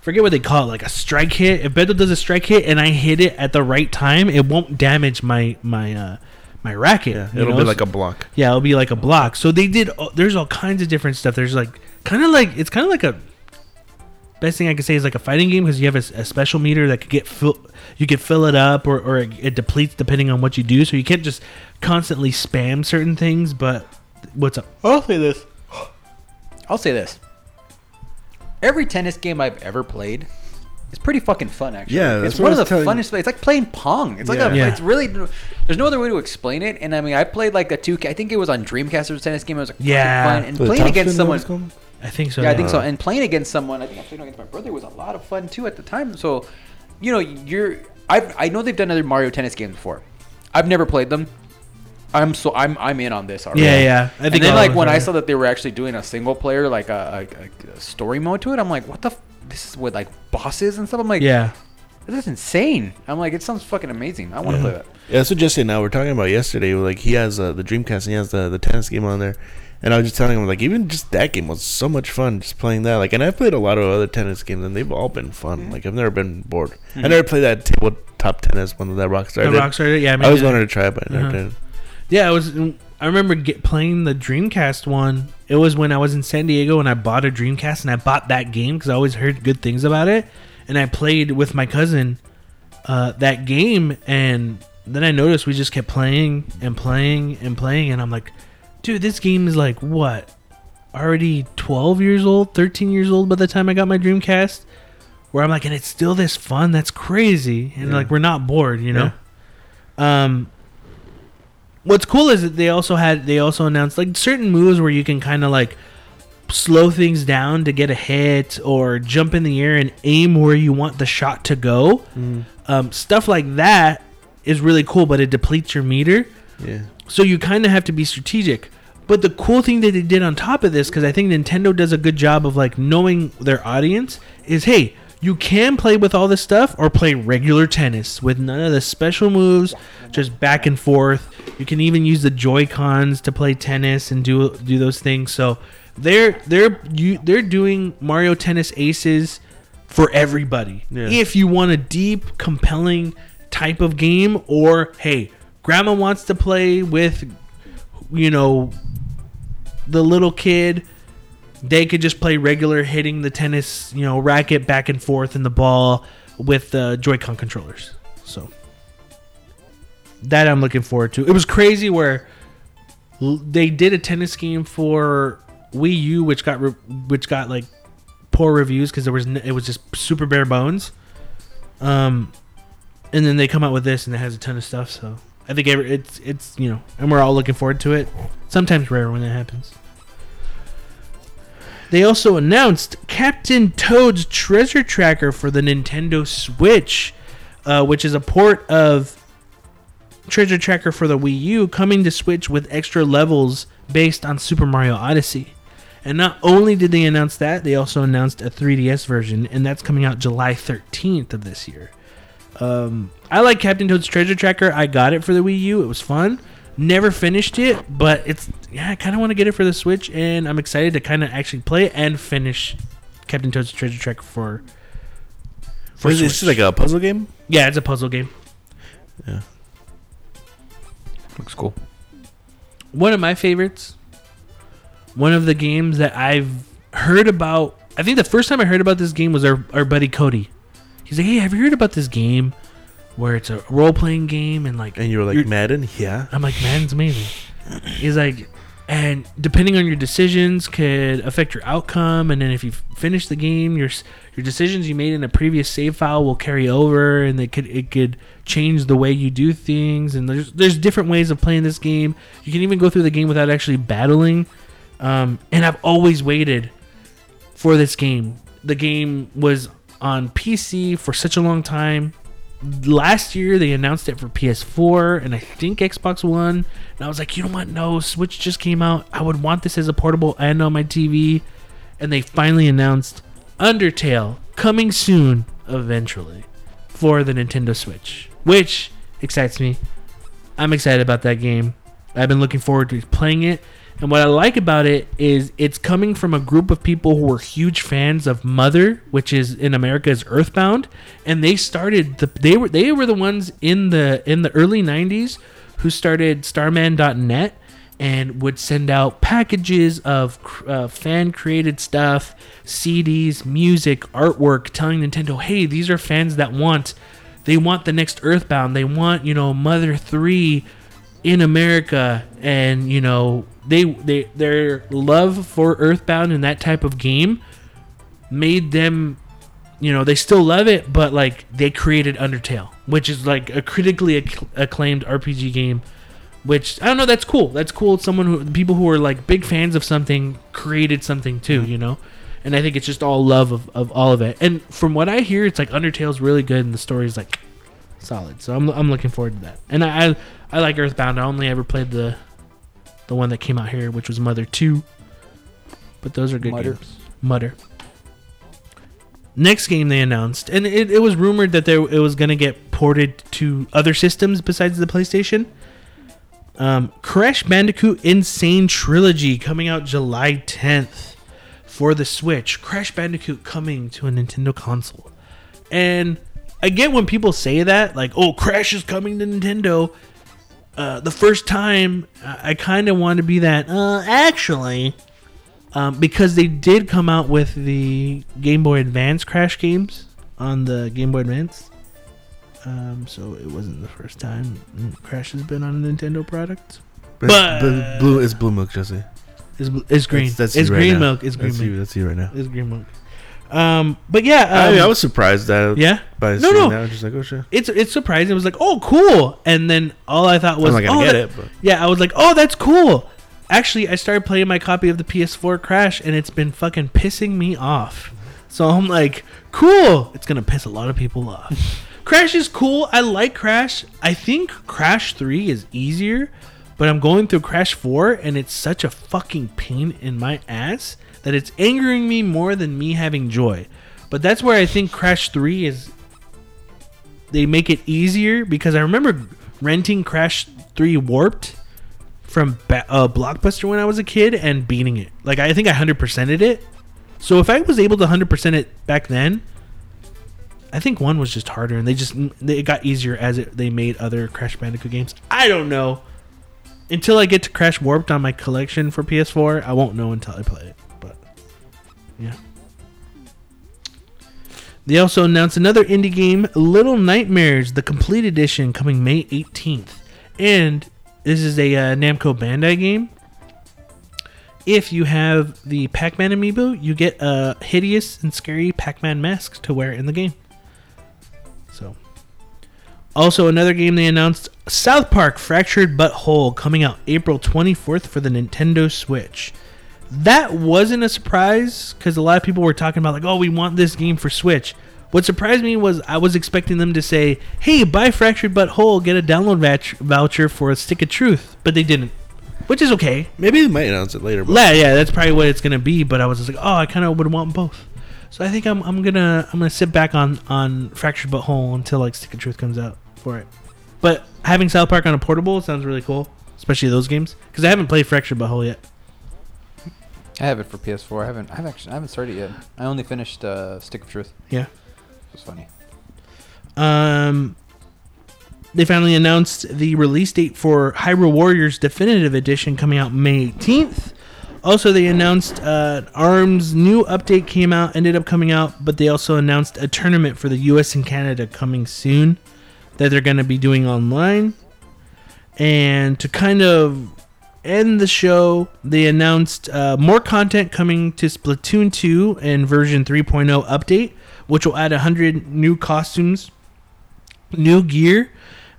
forget what they call it, like a strike hit. If Beto does a strike hit and I hit it at the right time, it won't damage my my uh, my racket. Yeah, it'll know? be like a block. Yeah, it'll be like a block. So they did. uh, There's all kinds of different stuff. There's like kind of like it's kind of like a best thing I can say is like a fighting game because you have a special meter that could get fill. You could fill it up or or it, it depletes depending on what you do. So you can't just constantly spam certain things. But what's up? I'll say this. I'll say this. Every tennis game I've ever played is pretty fucking fun. Actually, Yeah, it's that's one what of the I was telling- funnest. It's like playing pong. It's like a. Yeah. Yeah. It's really. There's no other way to explain it. And I mean, I played like the two. I think it was on Dreamcast. There was a tennis game. It was like Yeah. fun. And The playing against spin, someone. What it's called? I think so. Yeah, I think so. And playing against someone, I think I played against my brother was a lot of fun too at the time. So, you know, you're I've I know they've done other Mario Tennis games before. I've never played them. I'm so I'm I'm in on this already. Yeah, yeah. I and think then like when us I saw that they were actually doing a single player like a, a, a story mode to it, I'm like, what the? F- this is with like bosses and stuff. I'm like, yeah, this is insane. I'm like, it sounds fucking amazing. I want to play that. Yeah, so what Jesse and I were talking about yesterday. Like he has uh, the Dreamcast and he has the the tennis game on there, and I was just telling him like even just that game was so much fun just playing that. Like, and I've played a lot of other tennis games and they've all been fun. Like I've never been bored. I never played that tabletop tennis one that Rockstar the did. Rockstar. Yeah, I, mean, I always yeah. wanted to try it, but I never Uh-huh. did. Yeah, I was. I remember get, playing the Dreamcast one. It was when I was in San Diego and I bought a Dreamcast and I bought that game because I always heard good things about it. And I played with my cousin uh, that game, and then I noticed we just kept playing and playing and playing, and I'm like, dude, this game is like what? Already 12 years old, 13 years old by the time I got my Dreamcast. Where I'm like, and it's still this fun. That's crazy, and Yeah. like we're not bored, you know. Um, what's cool is that they also had they also announced like certain moves where you can kind of like slow things down to get a hit or jump in the air and aim where you want the shot to go. Um, stuff like that is really cool, but it depletes your meter. Yeah. So you kind of have to be strategic. But the cool thing that they did on top of this, because I think Nintendo does a good job of like knowing their audience, is hey, you can play with all this stuff or play regular tennis with none of the special moves, just back and forth. You can even use the Joy Cons to play tennis and do do those things. So they're they're you they're doing Mario Tennis Aces for everybody. Yeah. If you want a deep, compelling type of game, or hey, grandma wants to play with, you know, the little kid, they could just play regular hitting the tennis, you know, racket back and forth in the ball with the Joy-Con controllers. So that I'm looking forward to. It was crazy where they did a tennis game for Wii U, which got re- which got like poor reviews because there was n- it was just super bare bones. Um, and then they come out with this and it has a ton of stuff. So I think every, it's it's you know, and we're all looking forward to it. Sometimes rare when that happens. They also announced Captain Toad's Treasure Tracker for the Nintendo Switch, uh, which is a port of Treasure Tracker for the Wii U coming to Switch with extra levels based on Super Mario Odyssey. And not only did they announce that, they also announced a 3DS version, and that's coming out July 13th of this year. Um, I like Captain Toad's Treasure Tracker. I got it for the Wii U. It was fun. Never finished it, but it's yeah. I kind of want to get it for the Switch, and I'm excited to kind of actually play it and finish Captain Toad's Treasure Tracker for. For Is Switch. like a puzzle game? yeah, it's a puzzle game. Yeah. Looks cool. one of my favorites one of the games that i've heard about i think the first time i heard about this game was our, our buddy cody he's like hey have you heard about this game where it's a role-playing game and like And you were like You're- Madden? Yeah. i'm like it's amazing he's like and depending on your decisions could affect your outcome and then if you finish the game your your decisions you made in a previous save file will carry over and it could it could change the way you do things and there's there's different ways of playing this game you can even go through the game without actually battling um, and i've always waited for this game the game was on pc for such a long time last year they announced it for PS4 and I think Xbox One. And I was like, you know what? No, Switch just came out. I would want this as a portable and on my TV. And they finally announced Undertale coming soon, eventually, for the Nintendo Switch, which excites me. I'm excited about that game. I've been looking forward to playing it. And what I like about it is it's coming from a group of people who were huge fans of Mother, which is in America is Earthbound, and they started the they were they were the ones in the in the early 90s who started starmen.net and would send out packages of uh, fan created stuff, CDs, music, artwork telling Nintendo, "Hey, these are fans that want they want the next Earthbound. They want, you know, Mother 3 in America and, you know, they they their love for Earthbound and that type of game made them you know, they still love it, but like they created Undertale, which is like a critically acc- acclaimed RPG game. Which I don't know, that's cool. That's cool. It's someone who people who are like big fans of something created something too, mm-hmm. you know. And I think it's just all love of, of all of it. And from what I hear, it's like Undertale's really good and the story's like solid. So I'm, I'm looking forward to that. And I, I I like Earthbound. I only ever played the the one that came out here, which was Mother Two. But those are good Mutter. games. Mutter. Next game they announced, and it, it was rumored that there it was gonna get ported to other systems besides the PlayStation. Um, Crash Bandicoot N. Sane Trilogy coming out July 10th for the Switch. Crash Bandicoot coming to a Nintendo console. And I get when people say that, like, oh, Crash is coming to Nintendo. Uh, the first time, I, I kind of want to be that, uh, actually. Um, because they did come out with the Game Boy Advance Crash games on the Game Boy Advance. Um, so it wasn't the first time Crash has been on a Nintendo product. But, But- but blue is blue milk, Jesse. It's, it's green. That's, that's it's right green now. milk. It's green that's milk. You, that's you right now. It's green milk. Um, but yeah, um, I, mean, I was surprised that yeah. by No, no. that. I was just like, oh shit. It's it's surprising. It was like, oh, cool, and then all I thought was, I'm not gonna oh, get that- it, but Yeah, I was like, oh, that's cool. Actually, I started playing my copy of the PS4 Crash, and it's been fucking pissing me off. So I'm like, cool. It's gonna piss a lot of people off. Crash is cool. I like Crash. I think Crash Three is easier, but I'm going through Crash 4 and it's such a fucking pain in my ass that it's angering me more than me having joy. But that's where I think Crash 3 is they make it easier because I remember renting Crash 3 Warped from ba- uh, Blockbuster when I was a kid and beating it. Like I think I 100%ed it. So if I was able to 100% it back then, I think one was just harder and they just it got easier as it, they made other Crash Bandicoot games. I don't know. Until I get to Crash Warped on my collection for PS4, I won't know until I play it. Yeah. They also announced another indie game, Little Nightmares, the complete edition, coming May 18th. And this is a uh, Namco Bandai game. If you have the Pac Man amiibo, you get a hideous and scary Pac Man mask to wear in the game. So, also another game they announced South Park Fractured But Whole coming out April 24th for the Nintendo Switch. That wasn't a surprise because a lot of people were talking about, like, oh, we want this game for Switch. What surprised me was I was expecting them to say, hey, buy Fractured But Whole, get a download vouch- voucher for a Stick of Truth. But they didn't, which is okay. Maybe they might announce it later. But Yeah, yeah, that's probably what it's gonna be. But I was just like, oh, I kind of would want both. So I think I'm, I'm gonna I'm gonna sit back on on Fractured But Whole until like Stick of Truth comes out for it. But having South Park on a portable sounds really cool, especially those games because I haven't played Fractured But Whole yet. I have it for PS4. I haven't. I haven't actually. I haven't started it yet. I only finished uh, Stick of Truth. Yeah. It was funny. Um, they finally announced the release date for Hyrule Warriors Definitive Edition coming out May 18th. Also, they announced uh, ARMS new update came out, ended up coming out, but they also announced a tournament for the US and Canada coming soon that they're going to be doing online. And to kind of end the show, they announced uh, more content coming to Splatoon 2 and version 3.0 update, which will add 100 new costumes, new gear,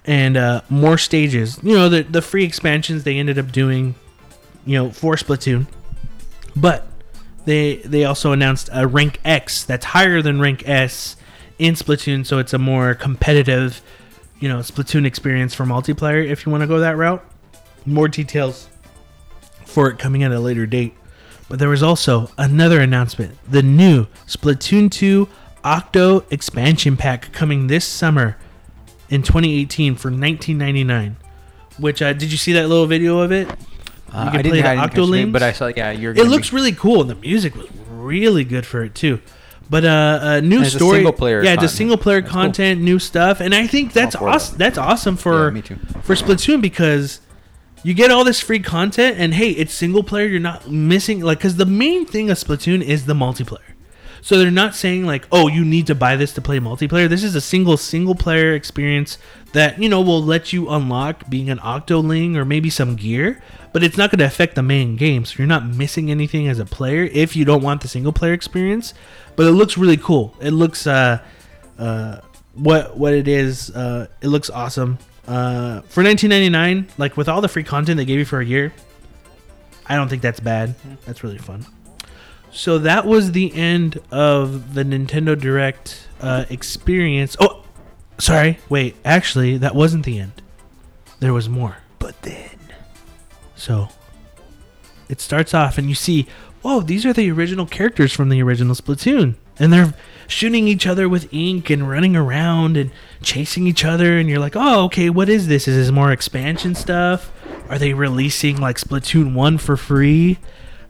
and uh, more stages. You know, the, the free expansions they ended up doing, you know, for Splatoon. But they they also announced a rank X that's higher than rank S in Splatoon, so it's a more competitive, you know, Splatoon experience for multiplayer if you want to go that route. More details for it coming at a later date. But there was also another announcement the new Splatoon 2 Octo expansion pack coming this summer in 2018 for 19.99. Which uh, did you see that little video of it? Uh, I didn't, I didn't Octolings? but I saw. Yeah, you're. It looks be- really cool, and the music was really good for it too. But uh, a new it's a story, single player yeah, a single player That's cool. content, new stuff, and I think that's awesome. That's awesome for Yeah, me too. for Splatoon because you get all this free content, and hey, it's single player. You're not missing like because the main thing of Splatoon is the multiplayer. So they're not saying like, oh, you need to buy this to play multiplayer. This is a single single player experience that you know will let you unlock being an Octoling or maybe some gear, but it's not going to affect the main game. So you're not missing anything as a player if you don't want the single player experience. But it looks really cool. It looks uh, uh, what what it is. Uh, it looks awesome. Uh, for 19.99, like with all the free content they gave you for a year, I don't think that's bad. That's really fun. So that was the end of the Nintendo Direct uh, experience. Oh, sorry. Wait, actually, that wasn't the end. There was more. But then. So it starts off, and you see, whoa, these are the original characters from the original Splatoon. And they're shooting each other with ink and running around and chasing each other. And you're like, oh, okay, what is this? Is this more expansion stuff? Are they releasing like Splatoon 1 for free?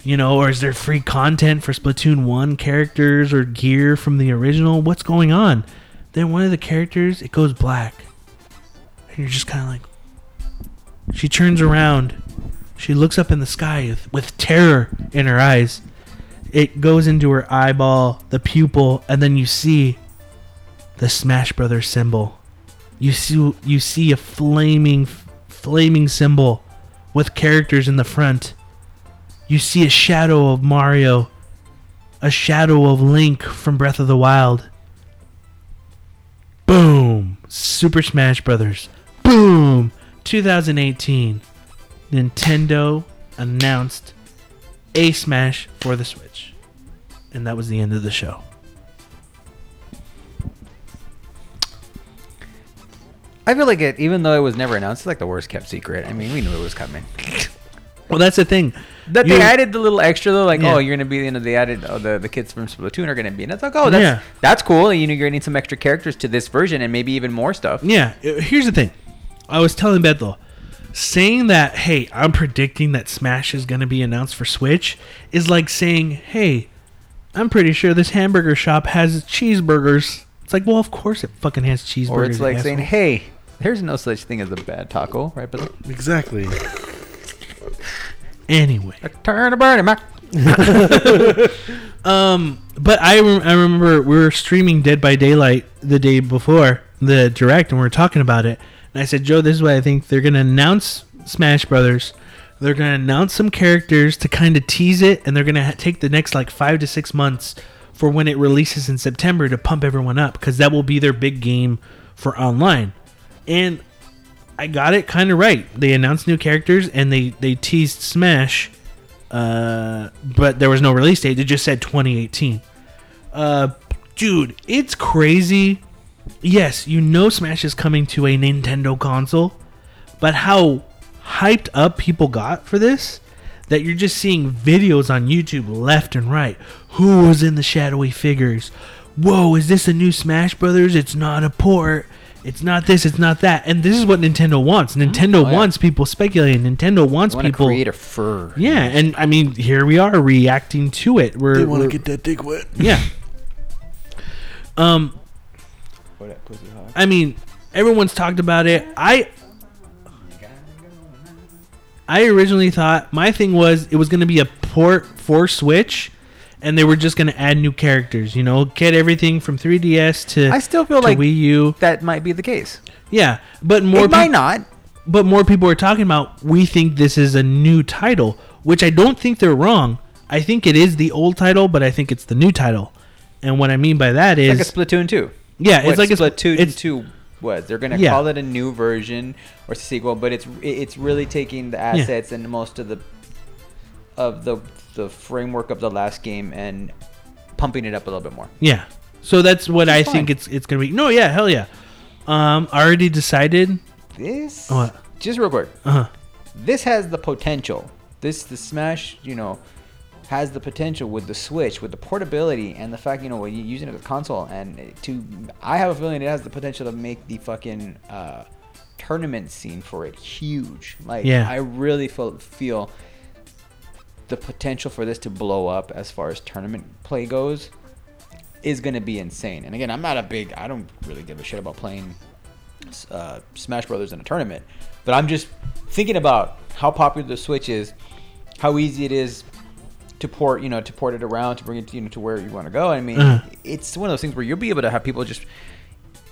You know, or is there free content for Splatoon 1 characters or gear from the original? What's going on? Then one of the characters, it goes black. And you're just kind of like, she turns around. She looks up in the sky with, with terror in her eyes. It goes into her eyeball, the pupil, and then you see the Smash Brothers symbol. You see you see a flaming flaming symbol with characters in the front. You see a shadow of Mario, a shadow of Link from Breath of the Wild. Boom! Super Smash Brothers. Boom! 2018. Nintendo announced a Smash for the Switch. And that was the end of the show. I feel like it, even though it was never announced, it's like the worst kept secret. I mean, we knew it was coming. Well, that's the thing. That You- they added the little extra though, like Yeah. oh, you're gonna be, you know, they added oh, the the kids from Splatoon are gonna be, and it's like oh, that's Yeah. that's cool. You know, you're getting some extra characters to this version, and maybe even more stuff. Yeah, uh, here's the thing. I was telling Bethel, saying that, hey, I'm predicting that Smash is going to be announced for Switch is like saying, hey, I'm pretty sure this hamburger shop has cheeseburgers. It's like, well, of course it fucking has cheeseburgers. Or it's like saying, hey, there's no such thing as a bad taco, right? But Exactly. anyway. turn a burning Mac. Um, but I, rem- I remember we were streaming Dead by Daylight the day before the direct, and we were talking about it. And I said, Joe, this is what I think they're gonna announce Smash Brothers. They're gonna announce some characters to kind of tease it, and they're gonna ha- take the next like five to six months for when it releases in September to pump everyone up, because that will be their big game for online. And I got it kind of right. They announced new characters and they they teased Smash uh, but there was no release date. It just said 2018. Uh, dude, it's crazy. Yes, you know Smash is coming to a Nintendo console, but how hyped up people got for this that you're just seeing videos on YouTube left and right. Who was in the shadowy figures? Whoa, is this a new Smash Brothers? It's not a port. It's not this. It's not that. And this is what Nintendo wants. Nintendo Oh, yeah. wants people speculating. Nintendo wants want to people. create a fur. Yeah, and I mean, here we are reacting to it. We're, They want to get that dick wet. yeah. Um, I mean, everyone's talked about it. I I originally thought my thing was it was going to be a port for Switch, and they were just going to add new characters. You know, get everything from 3DS to I still feel to like Wii U. that might be the case. Yeah, but more it might not. but more people are talking about we think this is a new title, which I don't think they're wrong. I think it is the old title, but I think it's the new title. And what I mean by that is Like a Splatoon 2. yeah, What it's like a Splatoon It's 2 was. They're going to Yeah. call it a new version or sequel, but it's it's really taking the assets and most of the of the the framework of the last game and pumping it up a little bit more. yeah. So that's what I fine. think it's it's gonna be. No, yeah, hell yeah. Um, I already decided. This What? just real quick. Uh huh. This has the potential. This the Smash, you know, has the potential with the Switch, with the portability, and the fact you know when you're using it as a console, and to I have a feeling it has the potential to make the fucking uh, tournament scene for it huge. Like Yeah. I really feel feel the potential for this to blow up as far as tournament play goes is going to be insane. And again, I'm not a big I don't really give a shit about playing uh, Smash Brothers in a tournament. But I'm just thinking about how popular the Switch is, how easy it is to port, you know, to port it around to bring it, you know, to where you want to go. I mean, Uh-huh. it's one of those things where you'll be able to have people just.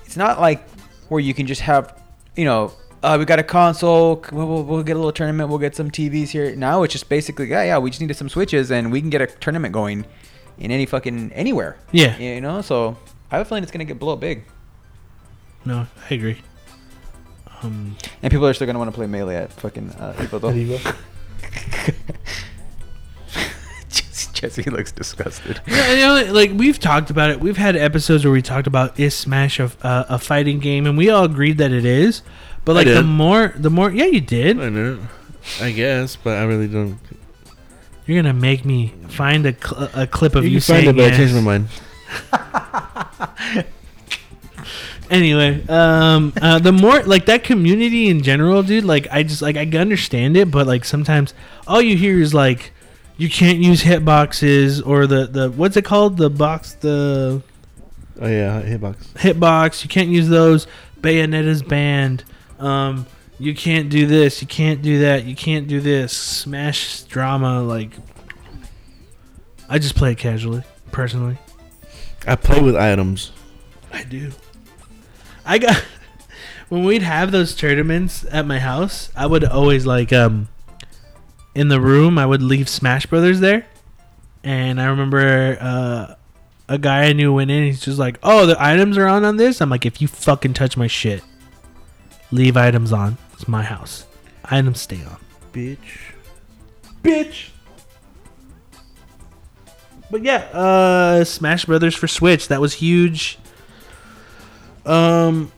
It's not like where you can just have, you know, uh, we got a console. We'll, we'll, we'll get a little tournament. We'll get some TVs here. Now it's just basically, yeah, yeah, we just needed some switches and we can get a tournament going in any fucking anywhere. Yeah. You know, so I have a feeling it's gonna get blow up big. No, I agree. Um, And people are still gonna want to play melee at fucking uh, people though. Jesse, Jesse looks disgusted. yeah, you know, like we've talked about it. We've had episodes where we talked about is Smash a, uh, a fighting game, and we all agreed that it is. But like the more, the more, yeah, you did. I know. I guess, but I really don't. You're gonna make me find a, cl- a clip of you, You saying it, but I changed my mind. Anyway, um, uh, the more like that community in general, dude. Like I just like I understand it, but like sometimes all you hear is like you can't use hitboxes or the the what's it called the box the Oh yeah, hitbox. hitbox. You can't use those. Bayonetta's banned. Um, you can't do this. You can't do that. You can't do this. Smash drama. Like, I just play it casually, personally. I play with items. I do. I got when we'd have those tournaments at my house. I would always like um in the room. I would leave Smash Brothers there, and I remember uh, a guy I knew went in. He's just like, "Oh, the items are on on this." I'm like, "If you fucking touch my shit, leave items on. It's my house. Items stay on." Bitch. bitch. But yeah, uh Smash Brothers for Switch, that was huge. Um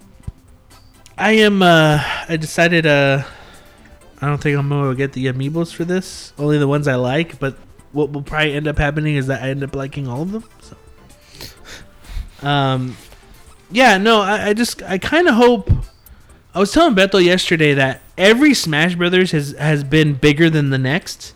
I am. Uh, I decided. Uh, I don't think I'm gonna get the amiibos for this. Only the ones I like. But what will probably end up happening is that I end up liking all of them. So. Um, yeah. No. I, I just. I kind of hope. I was telling Beto yesterday that every Smash Brothers has has been bigger than the next.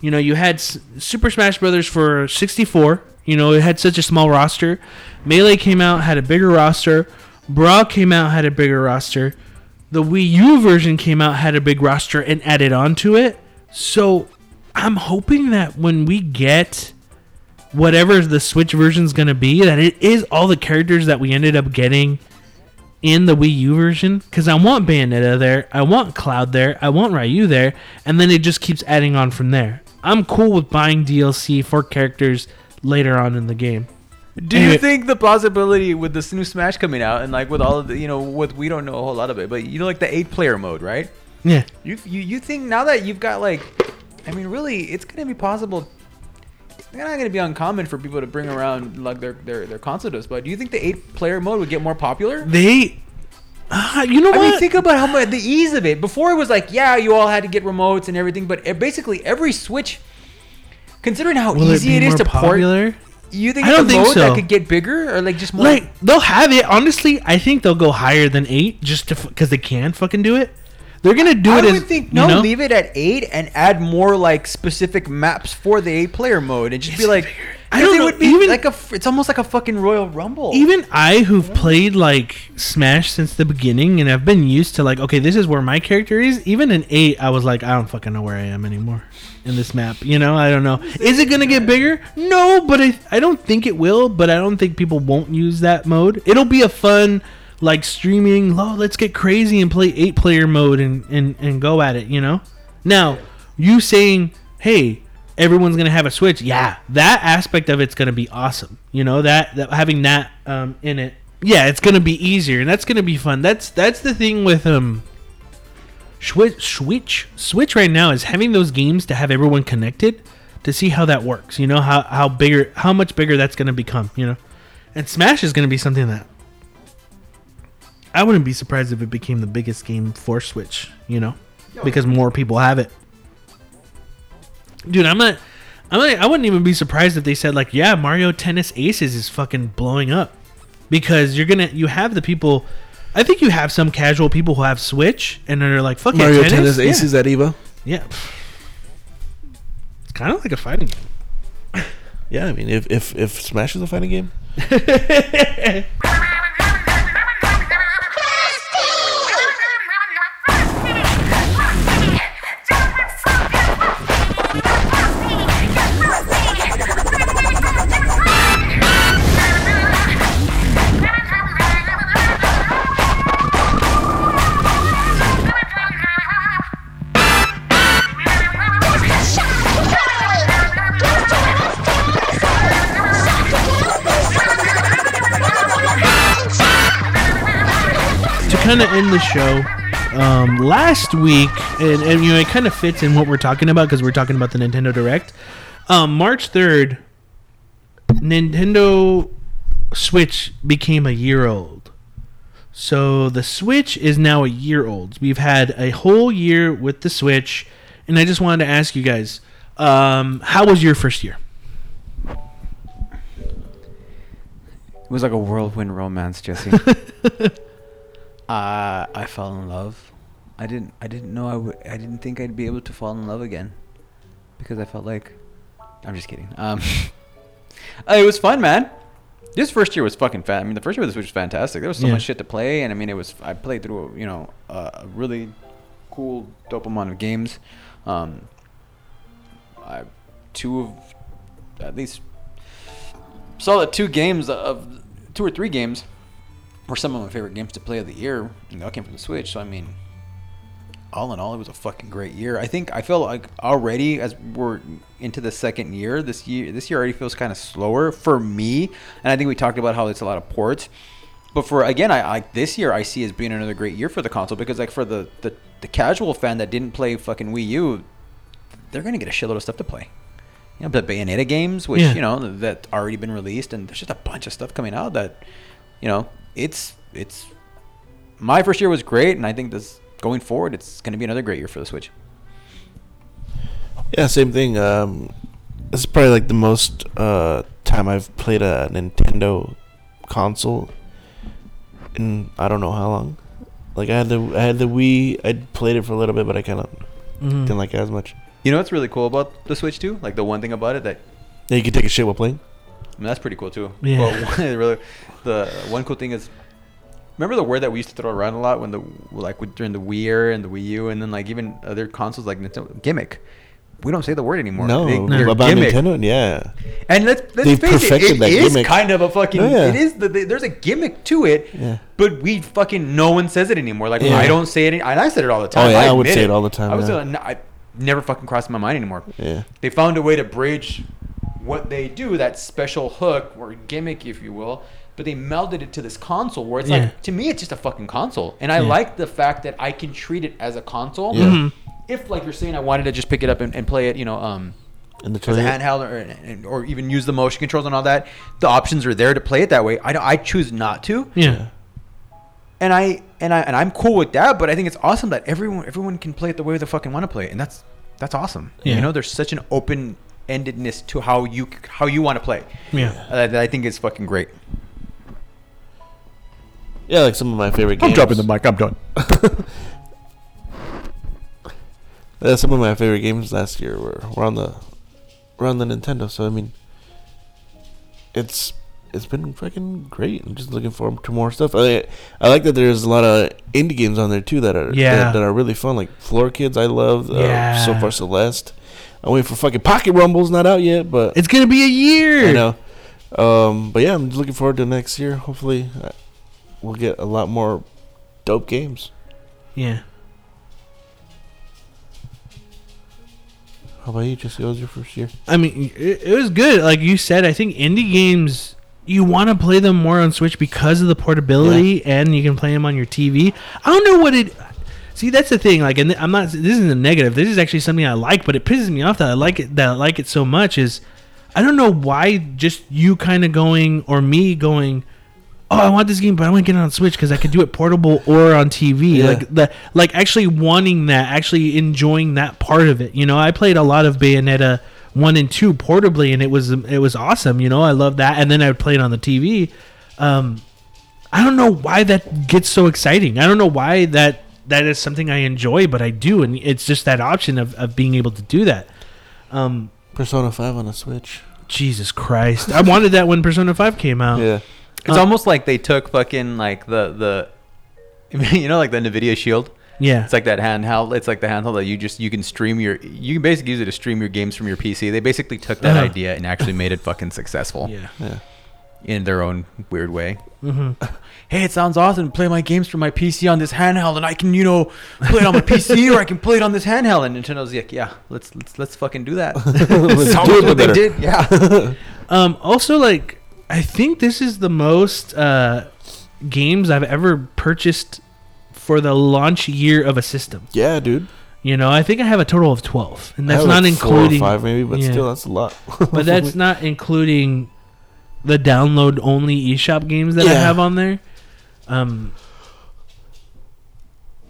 You know, you had S- Super Smash Brothers for 64. You know, it had such a small roster. Melee came out, had a bigger roster. Brawl came out, had a bigger roster. The Wii U version came out, had a big roster, and added on to it. So I'm hoping that when we get whatever the Switch version is going to be, that it is all the characters that we ended up getting in the Wii U version. Because I want Bayonetta there, I want Cloud there, I want Ryu there, and then it just keeps adding on from there. I'm cool with buying DLC for characters later on in the game. Do you think the possibility with this new Smash coming out and like with all of the you know with we don't know a whole lot of it, but you know like the eight player mode, right? Yeah. You you you think now that you've got like, I mean, really, it's gonna be possible. It's not gonna be uncommon for people to bring around like their their their console discs, but do you think the eight player mode would get more popular? They. Uh, you know what? I what? mean, think about how much the ease of it. Before it was like, yeah, you all had to get remotes and everything, but it- basically every Switch, considering how Will easy be it is to port, popular? you think I don't think mode so. that could get bigger or like just more? Like they'll have it. Honestly, I think they'll go higher than eight just to because they can fucking do it. They're gonna do I it would as think you no, know? leave it at eight and add more like specific maps for the eight player mode and just be like, bigger? I don't it know, would be even- like a. It's almost like a fucking Royal Rumble. Even I, who've played like Smash since the beginning, and I've been used to like, okay, this is where my character is. Even in eight, I was like, I don't fucking know where I am anymore in this map. You know, I don't know. Is it gonna get bigger? No, but I, I don't think it will. But I don't think people won't use that mode. It'll be a fun like streaming. Oh, let's get crazy and play eight player mode and and and go at it. You know. Now, you saying, hey. Everyone's gonna have a switch. Yeah, that aspect of it's gonna be awesome. You know that, that having that um, in it. Yeah, it's gonna be easier, and that's gonna be fun. That's that's the thing with um, Switch, Switch, right now is having those games to have everyone connected to see how that works. You know how how bigger, how much bigger that's gonna become. You know, and Smash is gonna be something that I wouldn't be surprised if it became the biggest game for Switch. You know, oh, because more people have it. Dude, I'm not. I'm not, I wouldn't even be surprised if they said like, yeah, Mario Tennis Aces is fucking blowing up because you're gonna you have the people. I think you have some casual people who have Switch and they're like, fuck Mario yeah, Tennis yeah. Aces at Evo. Yeah. It's kind of like a fighting game. Yeah, I mean, if if if Smash is a fighting game, kind of end the show, um, last week, and, and you know, it kind of fits in what we're talking about because we're talking about the Nintendo Direct. Um, March 3rd, Nintendo Switch became a year old. So the Switch is now a year old. We've had a whole year with the Switch, and I just wanted to ask you guys, um, how was your first year? It was like a whirlwind romance, Jesse. uh, I fell in love. I didn't. I didn't know I would. I didn't think I'd be able to fall in love again, because I felt like. I'm just kidding. Um, uh, it was fun, man. This first year was fucking fun. I mean, the first year of the Switch was fantastic. There was so Yeah. much shit to play, and I mean, it was. I played through, you know, a a really cool, dope amount of games. Um, I two of at least solid two games of two or three games were some of my favorite games to play of the year, and they all came from the Switch. So I mean, all in all, it was a fucking great year. I think I feel like already as we're into the second year, this year this year already feels kind of slower for me, and I think we talked about how it's a lot of ports. But for again, I, I this year I see as being another great year for the console because like for the the, the casual fan that didn't play fucking Wii U, they're gonna get a shitload of stuff to play. You know, the Bayonetta games, which Yeah. you know that already been released, and there's just a bunch of stuff coming out that, you know, it's it's my first year was great, and I think this going forward, it's going to be another great year for the Switch. Yeah, same thing. Um, this is probably like the most uh, time I've played a Nintendo console in I don't know how long. Like I had the I had the Wii. I played it for a little bit, but I kind of Mhm. didn't like it as much. You know what's really cool about the Switch too? Like the one thing about it that Yeah, you can take a shit while playing. I mean, that's pretty cool too. Yeah. But one, really, the one cool thing is, remember the word that we used to throw around a lot when the like with- during the Wii era and the Wii U, and then like even other consoles like Nintendo gimmick. We don't say the word anymore. No, They- they're about gimmick. Nintendo. Yeah, And let's let's They've face it, it is gimmick. kind of a fucking. Oh, yeah. It is the, the- there's a gimmick to it. Yeah. But we fucking no one says it anymore. Like Yeah. I don't say it. And I said it all the oh, time. Oh, yeah, I would admit say it all the time, I was yeah. I never fucking crossed my mind anymore. yeah. They found a way to bridge what they do, that special hook or gimmick, if you will. But they melded it to this console where it's Yeah. like to me it's just a fucking console. And I Yeah. like the fact that I can treat it as a console. Yeah. Mhm. If like you're saying I wanted to just pick it up and, and play it, you know, um In the as a handheld or, or even use the motion controls and all that, the options are there to play it that way. I I choose not to, Yeah. and I and I and I'm cool with that. But I think it's awesome that everyone everyone can play it the way they fucking want to play it, and that's that's awesome. Yeah. You know, there's such an open endedness to how you how you want to play. Yeah. Uh, that I think is fucking great. Yeah, like some of my favorite games. I'm dropping the mic. I'm done. Yeah, some of my favorite games last year were, were on the were on the Nintendo. So I mean, it's it's been fucking great. I'm just looking forward to more stuff. I I like that there's a lot of indie games on there too that are Yeah. that, that are really fun. Like Floor Kids, I love. Uh, Yeah. So far, Celeste. I'm waiting for fucking Pocket Rumble's not out yet, but It's gonna be a year. I know. Um, but yeah, I'm looking forward to next year. Hopefully, we'll get a lot more dope games. Yeah. How about you, Jesse? What was your first year? I mean, it, it was good. Like you said, I think indie games you want to play them more on Switch because of the portability, and you can play them on your TV. I don't know what it. See, that's the thing. Like, and I'm not. This isn't a negative. This is actually something I like, but it pisses me off that I like it. That I like it so much is, I don't know why. Just you kind of going or me going. Oh, I want this game, but I want to get it on Switch because I could do it portable or on TV. Yeah. Like the like actually wanting that, actually enjoying that part of it. You know, I played a lot of Bayonetta one and two portably, and it was it was awesome. You know, I love that, and then I would play it on the TV. Um, I don't know why that gets so exciting. I don't know why that that is something I enjoy, but I do, and it's just that option of, of being able to do that. Um, Persona Five on a Switch. Jesus Christ, I wanted that when Persona Five came out. Yeah. It's Uh, almost like they took fucking like the the, you know, like the Nvidia Shield. Yeah, It's like that handheld. It's like the handheld that you just you can stream your. You can basically use it to stream your games from your PC. They basically took that Uh-huh. idea and actually made it fucking successful yeah. Yeah. in their own weird way. hmm Hey, it sounds awesome to play my games from my PC on this handheld, and I can you know play it on my PC or I can play it on this handheld. And Nintendo's like, yeah, let's let's let's fucking do that. Let's do it what they better. did. Yeah. Um, also, like, I think this is the most uh, games I've ever purchased for the launch year of a system. Yeah, dude. You know, I think I have a total of twelve, and I that's have not like four or including. five, maybe, but yeah. still, that's a lot. but that's not including the download only eShop games that I have on there. Um,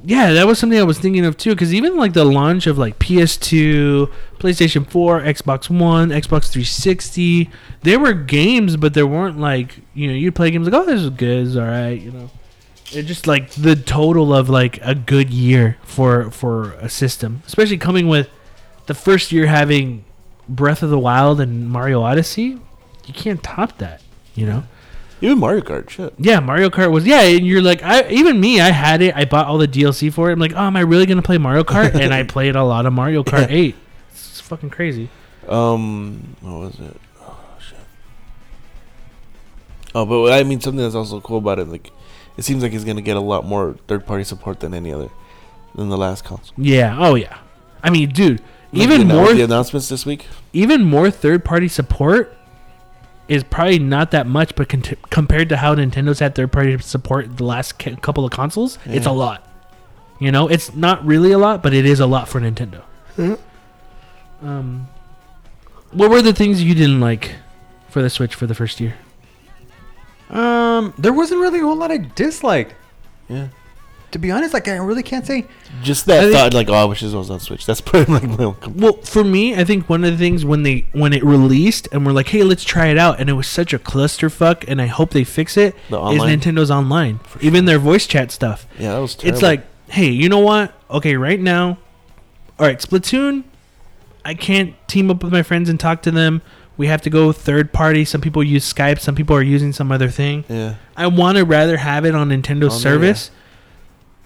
yeah, that was something I was thinking of too. Because even like the launch of like PS2, PlayStation 4, Xbox One, Xbox 360, there were games, but there weren't like you know you'd play games like oh this is good, it's all right, you know. It just like the total of like a good year for for a system, especially coming with the first year having Breath of the Wild and Mario Odyssey. You can't top that, you know. Even Mario Kart, shit. Yeah, Mario Kart was yeah, and you're like, I even me, I had it. I bought all the DLC for it. I'm like, oh, am I really gonna play Mario Kart? and I played a lot of Mario Kart Eight. It's fucking crazy. Um, what was it? Oh shit. Oh, but I mean something that's also cool about it, like, it seems like it's gonna get a lot more third-party support than any other, than the last console. Yeah. Oh yeah. I mean, dude, even more, the announcements this week. even more third party support is probably not that much, but cont- compared to how Nintendo's had third party support the last ca- couple of consoles, it's a lot. You know, it's not really a lot, but it is a lot for Nintendo. Um, what were the things you didn't like for the Switch for the first year? Um, there wasn't really a whole lot I disliked. Yeah. To be honest, like I really can't say. Just that I think- thought, like, oh, I wish this was on Switch. That's pretty like my own com- Well, for me, I think one of the things when they when it released and we're like, "Hey, let's try it out," and it was such a clusterfuck, and I hope they fix it. The Is? Nintendo's online, For even their voice chat stuff. Yeah, that was terrible. It's like, hey, you know what? Okay, right now, all right, Splatoon. I can't team up with my friends and talk to them. We have to go third party. Some people use Skype. Some people are using some other thing. yeah, I want to rather have it on Nintendo's On there, service.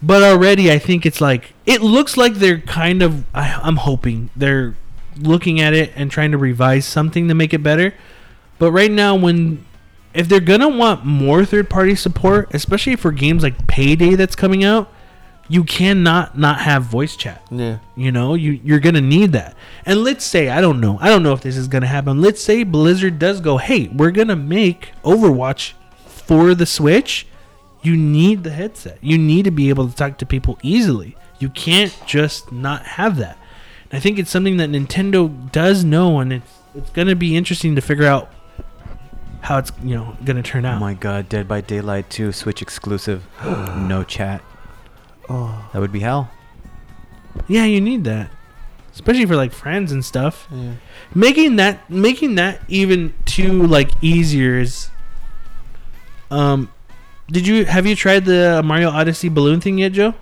But already, I think it's like it looks like they're kind of. I, I'm hoping they're looking at it and trying to revise something to make it better. But right now, when if they're gonna want more third-party support, especially for games like Payday that's coming out, you cannot not have voice chat. yeah. You know, you you're gonna need that. And let's say I don't know, I don't know if this is gonna happen. Let's say Blizzard does go, hey, we're gonna make Overwatch for the Switch. You need the headset. You need to be able to talk to people easily. You can't just not have that. And I think it's something that Nintendo does know, and it's it's gonna be interesting to figure out how it's you know gonna turn out. Oh my god, Dead by Daylight 2 Switch exclusive, no chat. Oh, That would be hell. Yeah, you need that, especially for like friends and stuff. yeah. making that making that even too like easier is um did you have you tried the mario odyssey balloon thing yet joe?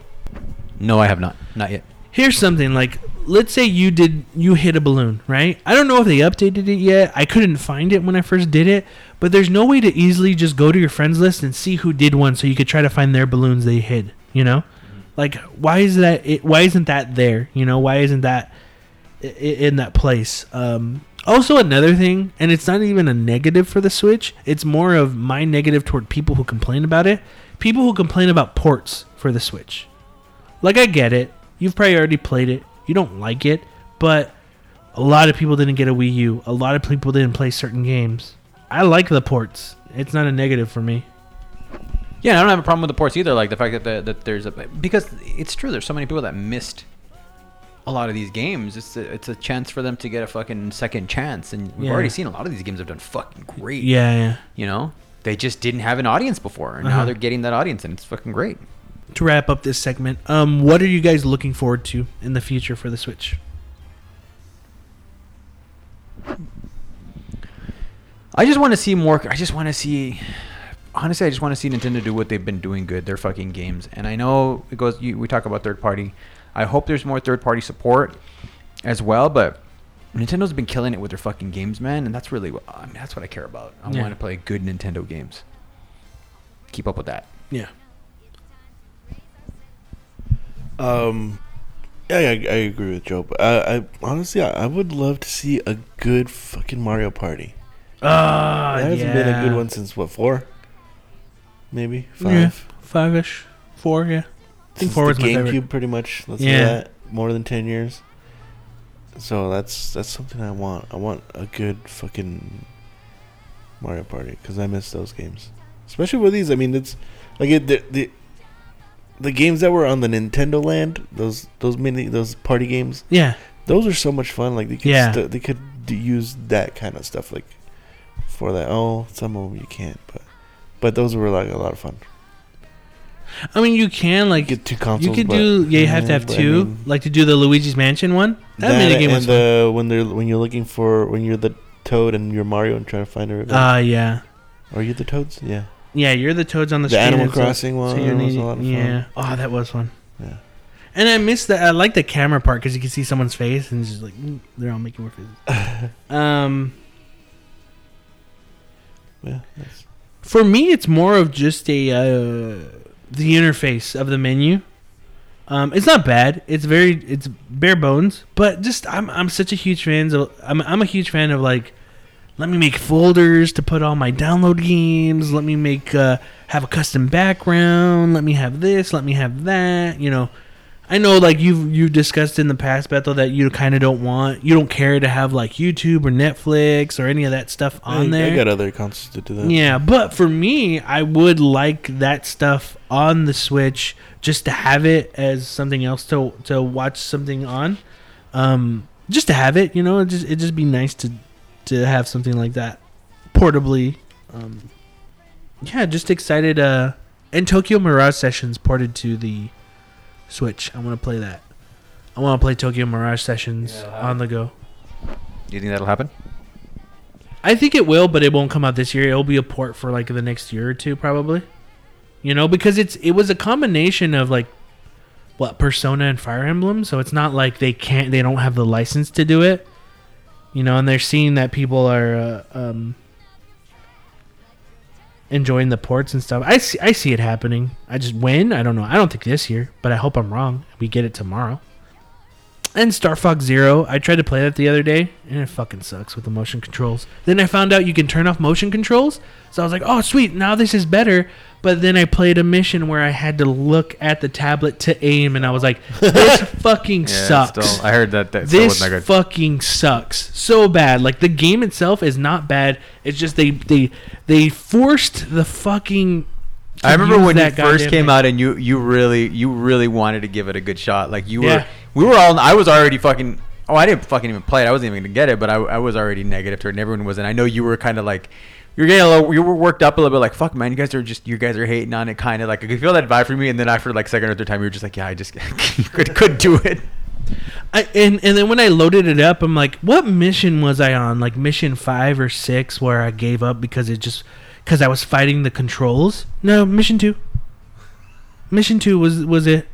No, I have not. Not yet. here's something like let's say you did you hit a balloon right? I don't know if they updated it yet. I couldn't find it when i first did it but there's no way to easily just go to your friends list and see who did one so you could try to find their balloons they hid you know? Like why is that it, why isn't that there you know? Why isn't that in that place? Um also another thing and it's not even a negative for the switch it's more of my negative toward people who complain about it people who complain about ports for the switch like I get it. You've probably already played it. You don't like it, but a lot of people didn't get a Wii U. A lot of people didn't play certain games. I like the ports. It's not a negative for me. Yeah, I don't have a problem with the ports either. Like the fact that the, that there's a because it's true. There's so many people that missed a lot of these games. It's a, it's a chance for them to get a fucking second chance, and we've Yeah. already seen a lot of these games have done fucking great. Yeah, yeah. you know, they just didn't have an audience before, and Uh-huh. now they're getting that audience, and it's fucking great. To wrap up this segment, um, what are you guys looking forward to in the future for the Switch? I just want to see more. I just want to see. Honestly, I just want to see Nintendo do what they've been doing good. Their fucking games, and I know it goes. You, we talk about third party. I hope there's more third party support as well, but Nintendo's been killing it with their fucking games, man, and that's really what I mean, that's what I care about. I Yeah. want to play good Nintendo games. Keep up with that. Yeah. Um, yeah, I, I agree with Joe. But I, I honestly, I, I would love to see a good fucking Mario Party. Ah, There hasn't been a good one since what four? Maybe five. Yeah, five-ish, four. Yeah. I think four the was my favorite. GameCube, pretty much. Let's Yeah. say that more than ten years. So that's that's something I want. I want a good fucking Mario Party because I miss those games, especially with these. I mean, it's like it, the, the the games that were on the Nintendo Land, those those mini those party games. Yeah. Those are so much fun. Like they could Yeah. st- they could d- use that kind of stuff like for that. Oh, some of them you can't, but but those were like a lot of fun. I mean, you can like Get two consoles. you could but- do. Yeah, you have to have but I two. mean- like to do the Luigi's Mansion one. That, That minigame was fun. the when they're when you're looking for when you're the Toad and you're Mario and trying to find everybody. Ah, yeah. Are you the Toads? Yeah. Yeah, you're the toads on the, The. Animal so- Crossing one you're was a lot of fun. Yeah. Oh, that was fun. Yeah. And I miss that. I like the camera part because you can see someone's face and it's just like mm, they're all making more faces. um, Yeah. For me, it's more of just a uh, the interface of the menu. Um, it's not bad. It's very it's bare bones, but just I'm I'm such a huge fan of I'm I'm a huge fan of like let me make folders to put all my download games. Let me make uh, have a custom background. Let me have this. Let me have that. You know, I know like you've you've discussed in the past, Bethel, that you kind of don't want you don't care to have like YouTube or Netflix or any of that stuff on I, there. I got other consoles to do that. Yeah, but for me, I would like that stuff on the Switch just to have it as something else to to watch something on. Um, just to have it, you know, it just it just be nice to to have something like that portably. Um, yeah, just excited. Uh, And Tokyo Mirage Sessions ported to the Switch. I want to play that. I want to play Tokyo Mirage Sessions Yeah, that'll on the go. Do you think that'll happen? I think it will, but it won't come out this year. It'll be a port for like the next year or two, probably. You know, because it's it was a combination of like what Persona and Fire Emblem, so it's not like they can't they don't have the license to do it. You know, and they're seeing that people are uh, um, enjoying the ports and stuff. I see I see it happening. I just when I don't know. I don't think this year, but I hope I'm wrong. We get it tomorrow. And Star Fox Zero, I tried to play that the other day, and it fucking sucks with the motion controls. Then I found out you can turn off motion controls, so I was like, "Oh, sweet! Now this is better." But then I played a mission where I had to look at the tablet to aim, and I was like, "This fucking sucks." Still, I heard that. that still this wasn't that good. fucking sucks so bad. Like the game itself is not bad. It's just they they they forced the fucking. to I remember use when that it first goddamn came thing. out, and you you really you really wanted to give it a good shot. Like you were, Yeah. we were all. I was already fucking. Oh, I didn't fucking even play it. I wasn't even gonna get it, but I, I was already negative to it. And everyone was, and I know you were kind of like. You're getting a little, you were worked up a little bit, like fuck, man. You guys are just, you guys are hating on it, kind of like. I could feel that vibe from me, and then after like second or third time, you were just like, yeah, I just could could do it. I, and and then when I loaded it up, I'm like, what mission was I on? Like mission five or six, where I gave up because it just because I was fighting the controls. No, mission two. Mission two was was it,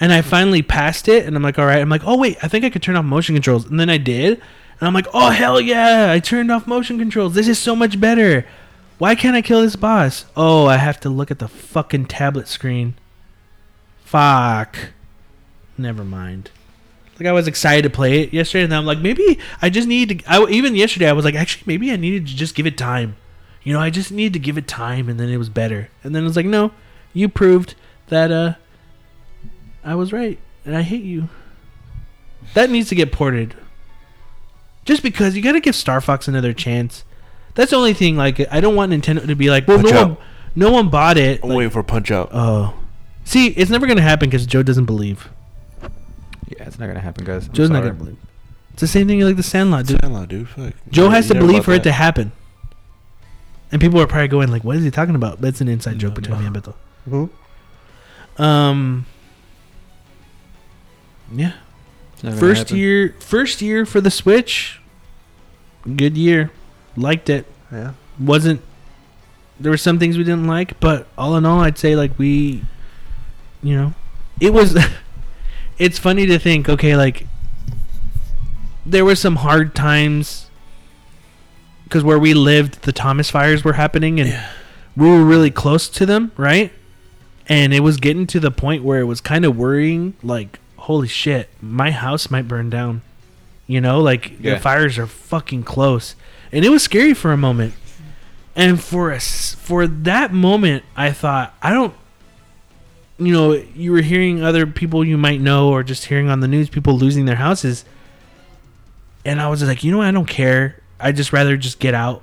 and I finally passed it, and I'm like, all right. I'm like, oh wait, I think I could turn off motion controls, and then I did, and I'm like, oh hell yeah, I turned off motion controls. This is so much better. Why can't I kill this boss? Oh, I have to look at the fucking tablet screen. Fuck. Never mind. Like I was excited to play it yesterday, and then I'm like, maybe I just need to. I even yesterday I was like, actually, maybe I needed to just give it time. You know, I just needed to give it time, and then it was better. And then it was like, no, you proved that uh, I was right, and I hate you. That needs to get ported. Just because you got to give Star Fox another chance. That's the only thing. Like, I don't want Nintendo to be like, well, Punch no Out. one, no one bought it. I'm Like, waiting for Punch Out. oh, see, it's never gonna happen because Joe doesn't believe. Yeah, it's not gonna happen, guys. I'm Joe's not sorry. gonna believe. It's the same thing like the Sandlot, dude. Sandlot, dude. Fuck. Joe You has to never believe bought for it to that. happen. And people are probably going like, "What is he talking about?" But it's an inside joke between me and Beto. Um. Yeah. It's not gonna First happen. year. First year for the Switch. Good year. Liked it. Yeah. Wasn't. There were some things we didn't like, but all in all, I'd say like we. You know, it was. it's funny to think. Okay, like. There were some hard times. Because where we lived, the Thomas fires were happening, and we were really close to them, right? And it was getting to the point where it was kind of worrying, like, holy shit, my house might burn down. You know, like Yeah. the fires are fucking close, and it was scary for a moment. And for us, for that moment, I thought, I don't. You know, you were hearing other people you might know, or just hearing on the news people losing their houses. And I was just like, you know what? I don't care. I just rather just get out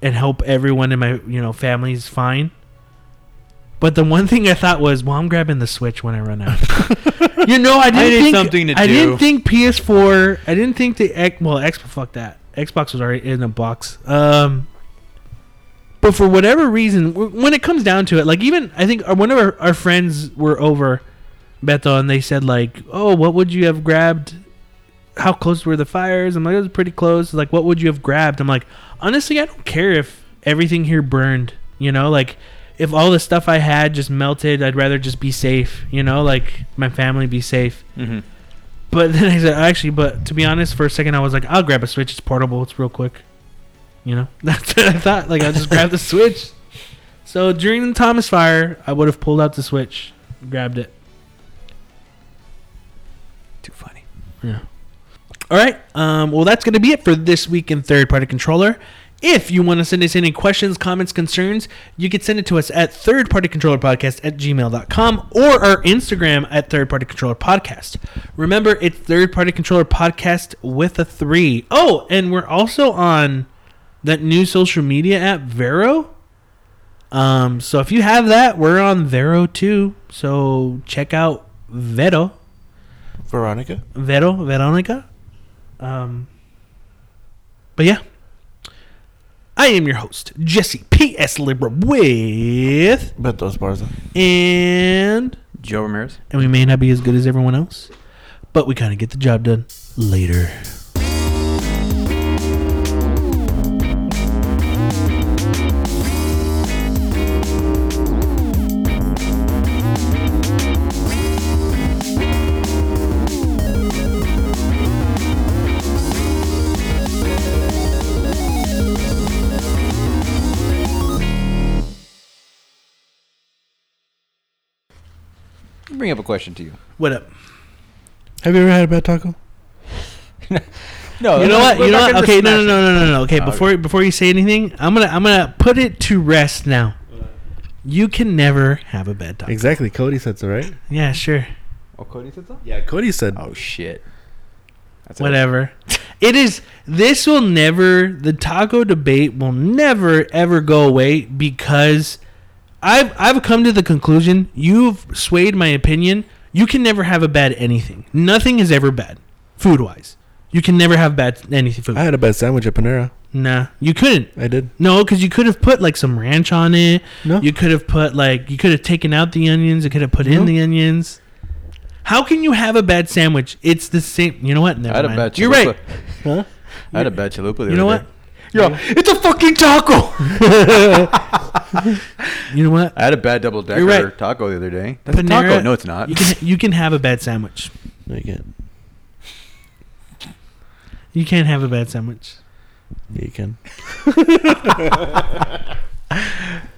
and help everyone in my you know family's fine. But the one thing I thought was, well, I'm grabbing the Switch when I run out. you know, I didn't need think something to I do. didn't think PS4. I didn't think the. Well, X. Fuck that. Xbox was already in a box. Um, but for whatever reason, when it comes down to it, like even I think uh, one of our, our friends were over Beto, and they said like, "Oh, what would you have grabbed? How close were the fires?" I'm like, "It was pretty close." Like, what would you have grabbed? I'm like, honestly, I don't care if everything here burned. You know, like if all the stuff I had just melted, I'd rather just be safe. You know, like my family be safe. Mhm. But then I said, actually, but to be honest, for a second I was like, I'll grab a Switch. It's portable. It's real quick. You know, that's what I thought. Like I'll just grab the Switch. So during the Thomas fire, I would have pulled out the Switch, grabbed it. Too funny. Yeah. All right. Um, well, that's going to be it for this week in Third Party Controller. If you want to send us any questions, comments, concerns, you can send it to us at Third Party Controller Podcast at gmail.com or our Instagram at Third Party Controller Podcast. Remember, it's Third Party Controller Podcast with a three. Oh, and we're also on that new social media app, Vero. Um, so if you have that, we're on Vero too. So check out Vero. Veronica. Vero, Veronica. Um, but yeah, I am your host, Jesse P.S. Libra with. Bet those bars. And. Joe Ramirez. And we may not be as good as everyone else, but we kind of get the job done later. Bring up a question to you. What up? Have you ever had a bad taco? No, you know what? we're You know not what? Okay, no, no, no, no, no, no. Okay, Oh, before before you say anything, I'm gonna I'm gonna put it to rest now. You can never have a bad taco. Exactly. Cody said so, right? Yeah, sure. Oh, Cody said so. Yeah, Cody said. Oh shit. That's Whatever. it is. This will never. The taco debate will never ever go away because I've I've come to the conclusion. You've swayed my opinion. You can never have a bad anything. Nothing is ever bad, food wise. You can never have bad anything food. I had a bad sandwich at Panera. nah, you couldn't. I did. No, because you could have put like some ranch on it. No. You could have put like you could have taken out the onions. You could have put in the onions. How can you have a bad sandwich? It's the same. You know what? Never I had a mind. bad. You're right. Huh? I had a bad chalupa. The You know what? day. Yo, it's a fucking taco. You know what? I had a bad double decker You're right. taco the other day. That's a taco. No, it's not. You can you can have a bad sandwich. No, you can't. You can't have a bad sandwich. Yeah, you can.